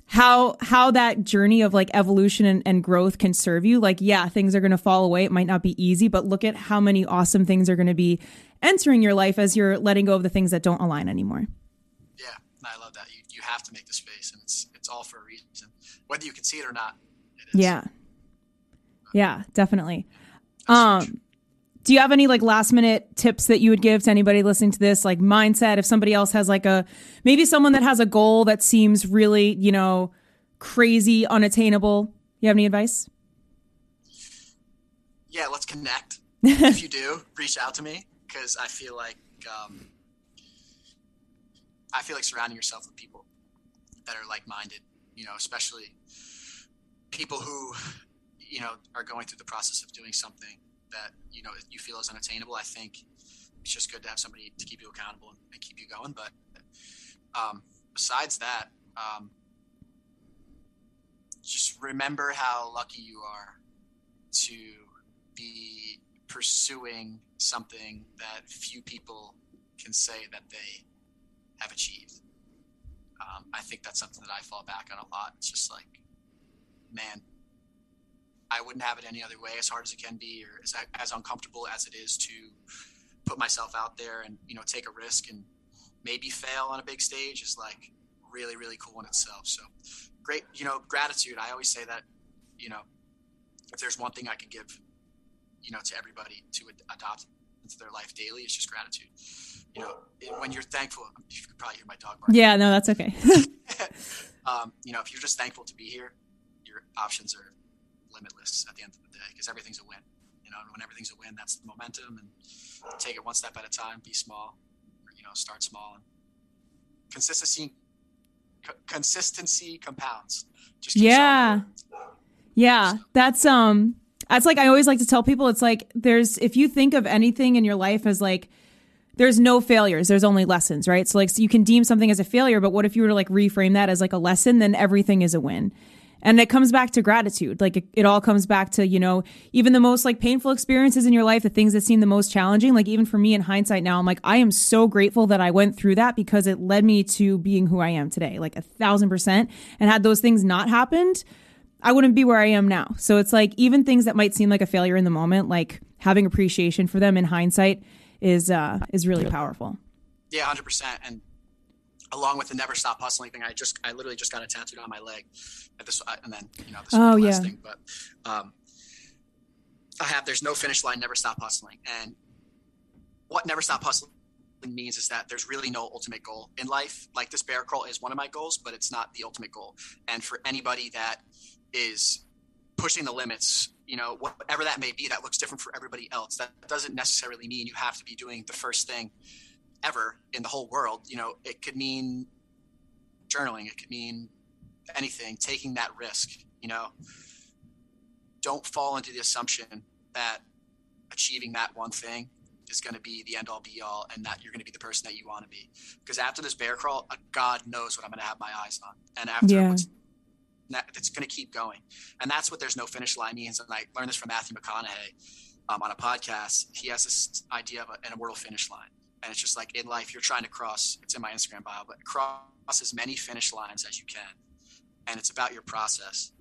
how how that journey of like evolution and, and growth can serve you. Like yeah things are going to fall away. It might not be easy but look at how many awesome things are going to be entering your life as you're letting go of the things that don't align anymore. Yeah i love that. You, you have to make the space and it's it's all for a reason whether you can see it or not. Yeah yeah definitely. Um do you have any like last minute tips that you would give to anybody listening to this? Like mindset if somebody else has like a maybe someone that has a goal that seems really you know crazy unattainable. You have any advice? Yeah let's connect. If you do reach out to me because i feel like um, i feel like surrounding yourself with people that are like-minded you know especially people who you know are going through the process of doing something that you know you feel is unattainable, I think it's just good to have somebody to keep you accountable and keep you going. But um, besides that, um, just remember how lucky you are to be pursuing something that few people can say that they have achieved. Um, I think that's something that I fall back on a lot. It's just like, man, I wouldn't have it any other way, as hard as it can be, or as, as uncomfortable as it is to put myself out there and you know take a risk and maybe fail on a big stage is like really really cool in itself. So great, you know, gratitude. I always say that, you know, if there's one thing I can give, you know, to everybody to adopt into their life daily, it's just gratitude. You know, when you're thankful, you could probably hear my dog barking. Yeah, no, that's okay. um, you know, if you're just thankful to be here, your options are limitless at the end of the day because everything's a win. You know, and when everything's a win, that's the momentum, and take it one step at a time. Be small, or, you know, start small. And consistency, consistency compounds. Just yeah, yeah. So. That's um. That's like I always like to tell people. It's like there's if you think of anything in your life as like there's no failures there's only lessons right so like so you can deem something as a failure but what if you were to like reframe that as like a lesson then everything is a win and it comes back to gratitude. Like it, it all comes back to, you know, even the most like painful experiences in your life, the things that seem the most challenging. Like even for me in hindsight now, I'm like, I am so grateful that I went through that because it led me to being who I am today, like a thousand percent. And had those things not happened, I wouldn't be where I am now. So it's like even things that might seem like a failure in the moment, like having appreciation for them in hindsight is uh is really powerful. Yeah, hundred percent. And along with the never stop hustling thing. I just I literally just got it tattooed on my leg, at this and then you know this oh, yeah. thing. But um, I have there's no finish line, never stop hustling, and what never stop hustling means is that there's really no ultimate goal in life. Like this bear crawl is one of my goals, but it's not the ultimate goal. And for anybody that is pushing the limits, you know, whatever that may be, that looks different for everybody else. That doesn't necessarily mean you have to be doing the first thing ever in the whole world. You know, it could mean journaling, it could mean anything, taking that risk, you know. Don't fall into the assumption that achieving that one thing is going to be the end all be all and that you're going to be the person that you want to be. Because after this bear crawl, God knows what I'm going to have my eyes on. And after yeah. it's going to keep going. And that's what there's no finish line means. And I learned this from Matthew McConaughey um, on a podcast. He has this idea of a, an immortal finish line and it's just like in life you're trying to cross it's in my instagram bio but cross as many finish lines as you can. And it's about your process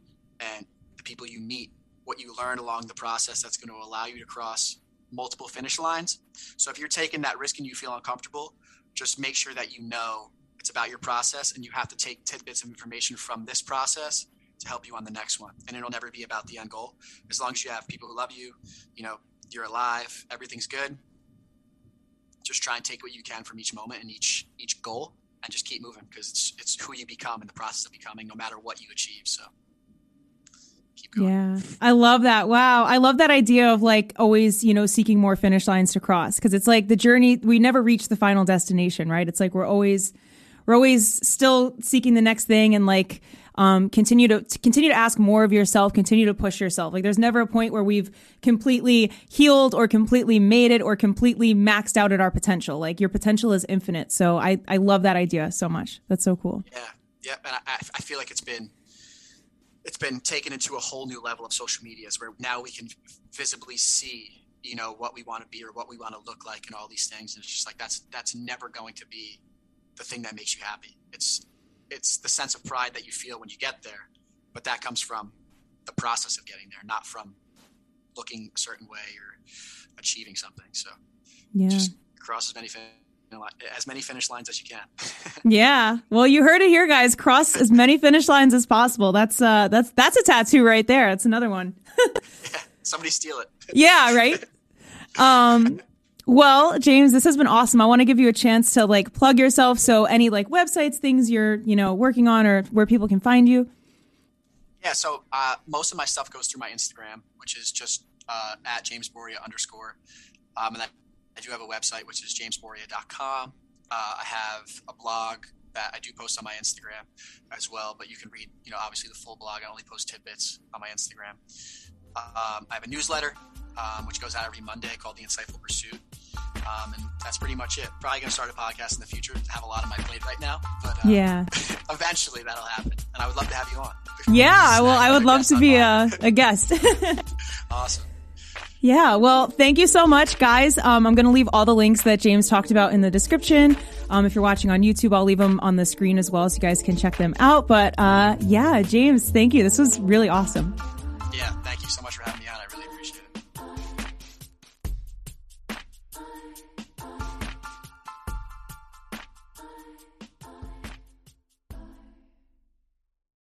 and the people you meet what you learn along the process that's going to allow you to cross multiple finish lines. So if you're taking that risk and you feel uncomfortable just make sure that you know it's about your process and you have to take tidbits of information from this process to help you on the next one. And it'll never be about the end goal. As long as you have people who love you you know you're alive everything's good just try and take what you can from each moment and each each goal and just keep moving because it's it's who you become in the process of becoming no matter what you achieve so. Yeah. I love that. Wow. I love that idea of like always you know seeking more finish lines to cross because it's like the journey we never reach the final destination right? It's like we're always we're always still seeking the next thing and like um, continue to, to, continue to ask more of yourself, continue to push yourself. Like there's never a point where we've completely healed or completely made it or completely maxed out at our potential. Like your potential is infinite. So I, I love that idea so much. That's so cool. Yeah. Yeah. And I, I feel like it's been, it's been taken into a whole new level of social medias where now we can visibly see you know what we want to be or what we want to look like and all these things and it's just like that's that's never going to be the thing that makes you happy it's it's the sense of pride that you feel when you get there, but that comes from the process of getting there, not from looking a certain way or achieving something. So yeah. just cross as many as many finish lines as you can. yeah. Well, you heard it here, guys. Cross as many finish lines as possible. That's uh that's that's a tattoo right there. That's another one. yeah, somebody steal it. yeah, right. Um well, James, this has been awesome. I want to give you a chance to like plug yourself. So any like websites, things you're, you know, working on or where people can find you. Yeah. So uh, most of my stuff goes through my Instagram, which is just uh, at James Boria underscore. Um, and I, I do have a website, which is jamesboria.com. Uh, I have a blog that I do post on my Instagram as well, but you can read, you know, obviously the full blog. I only post tidbits on my Instagram. Um, I have a newsletter, um, which goes out every Monday called The Insightful Pursuit. Um, and that's pretty much it. Probably going to start a podcast in the future. Have a lot on my plate right now, but uh, yeah, eventually that'll happen. And I would love to have you on. Yeah, well, I would love to be a, a guest. awesome. Yeah, well, thank you so much, guys. Um, I'm going to leave all the links that James talked about in the description. Um, if you're watching on YouTube, I'll leave them on the screen as well so you guys can check them out. But uh, yeah, James, thank you. This was really awesome. Yeah, thank you so much for having me.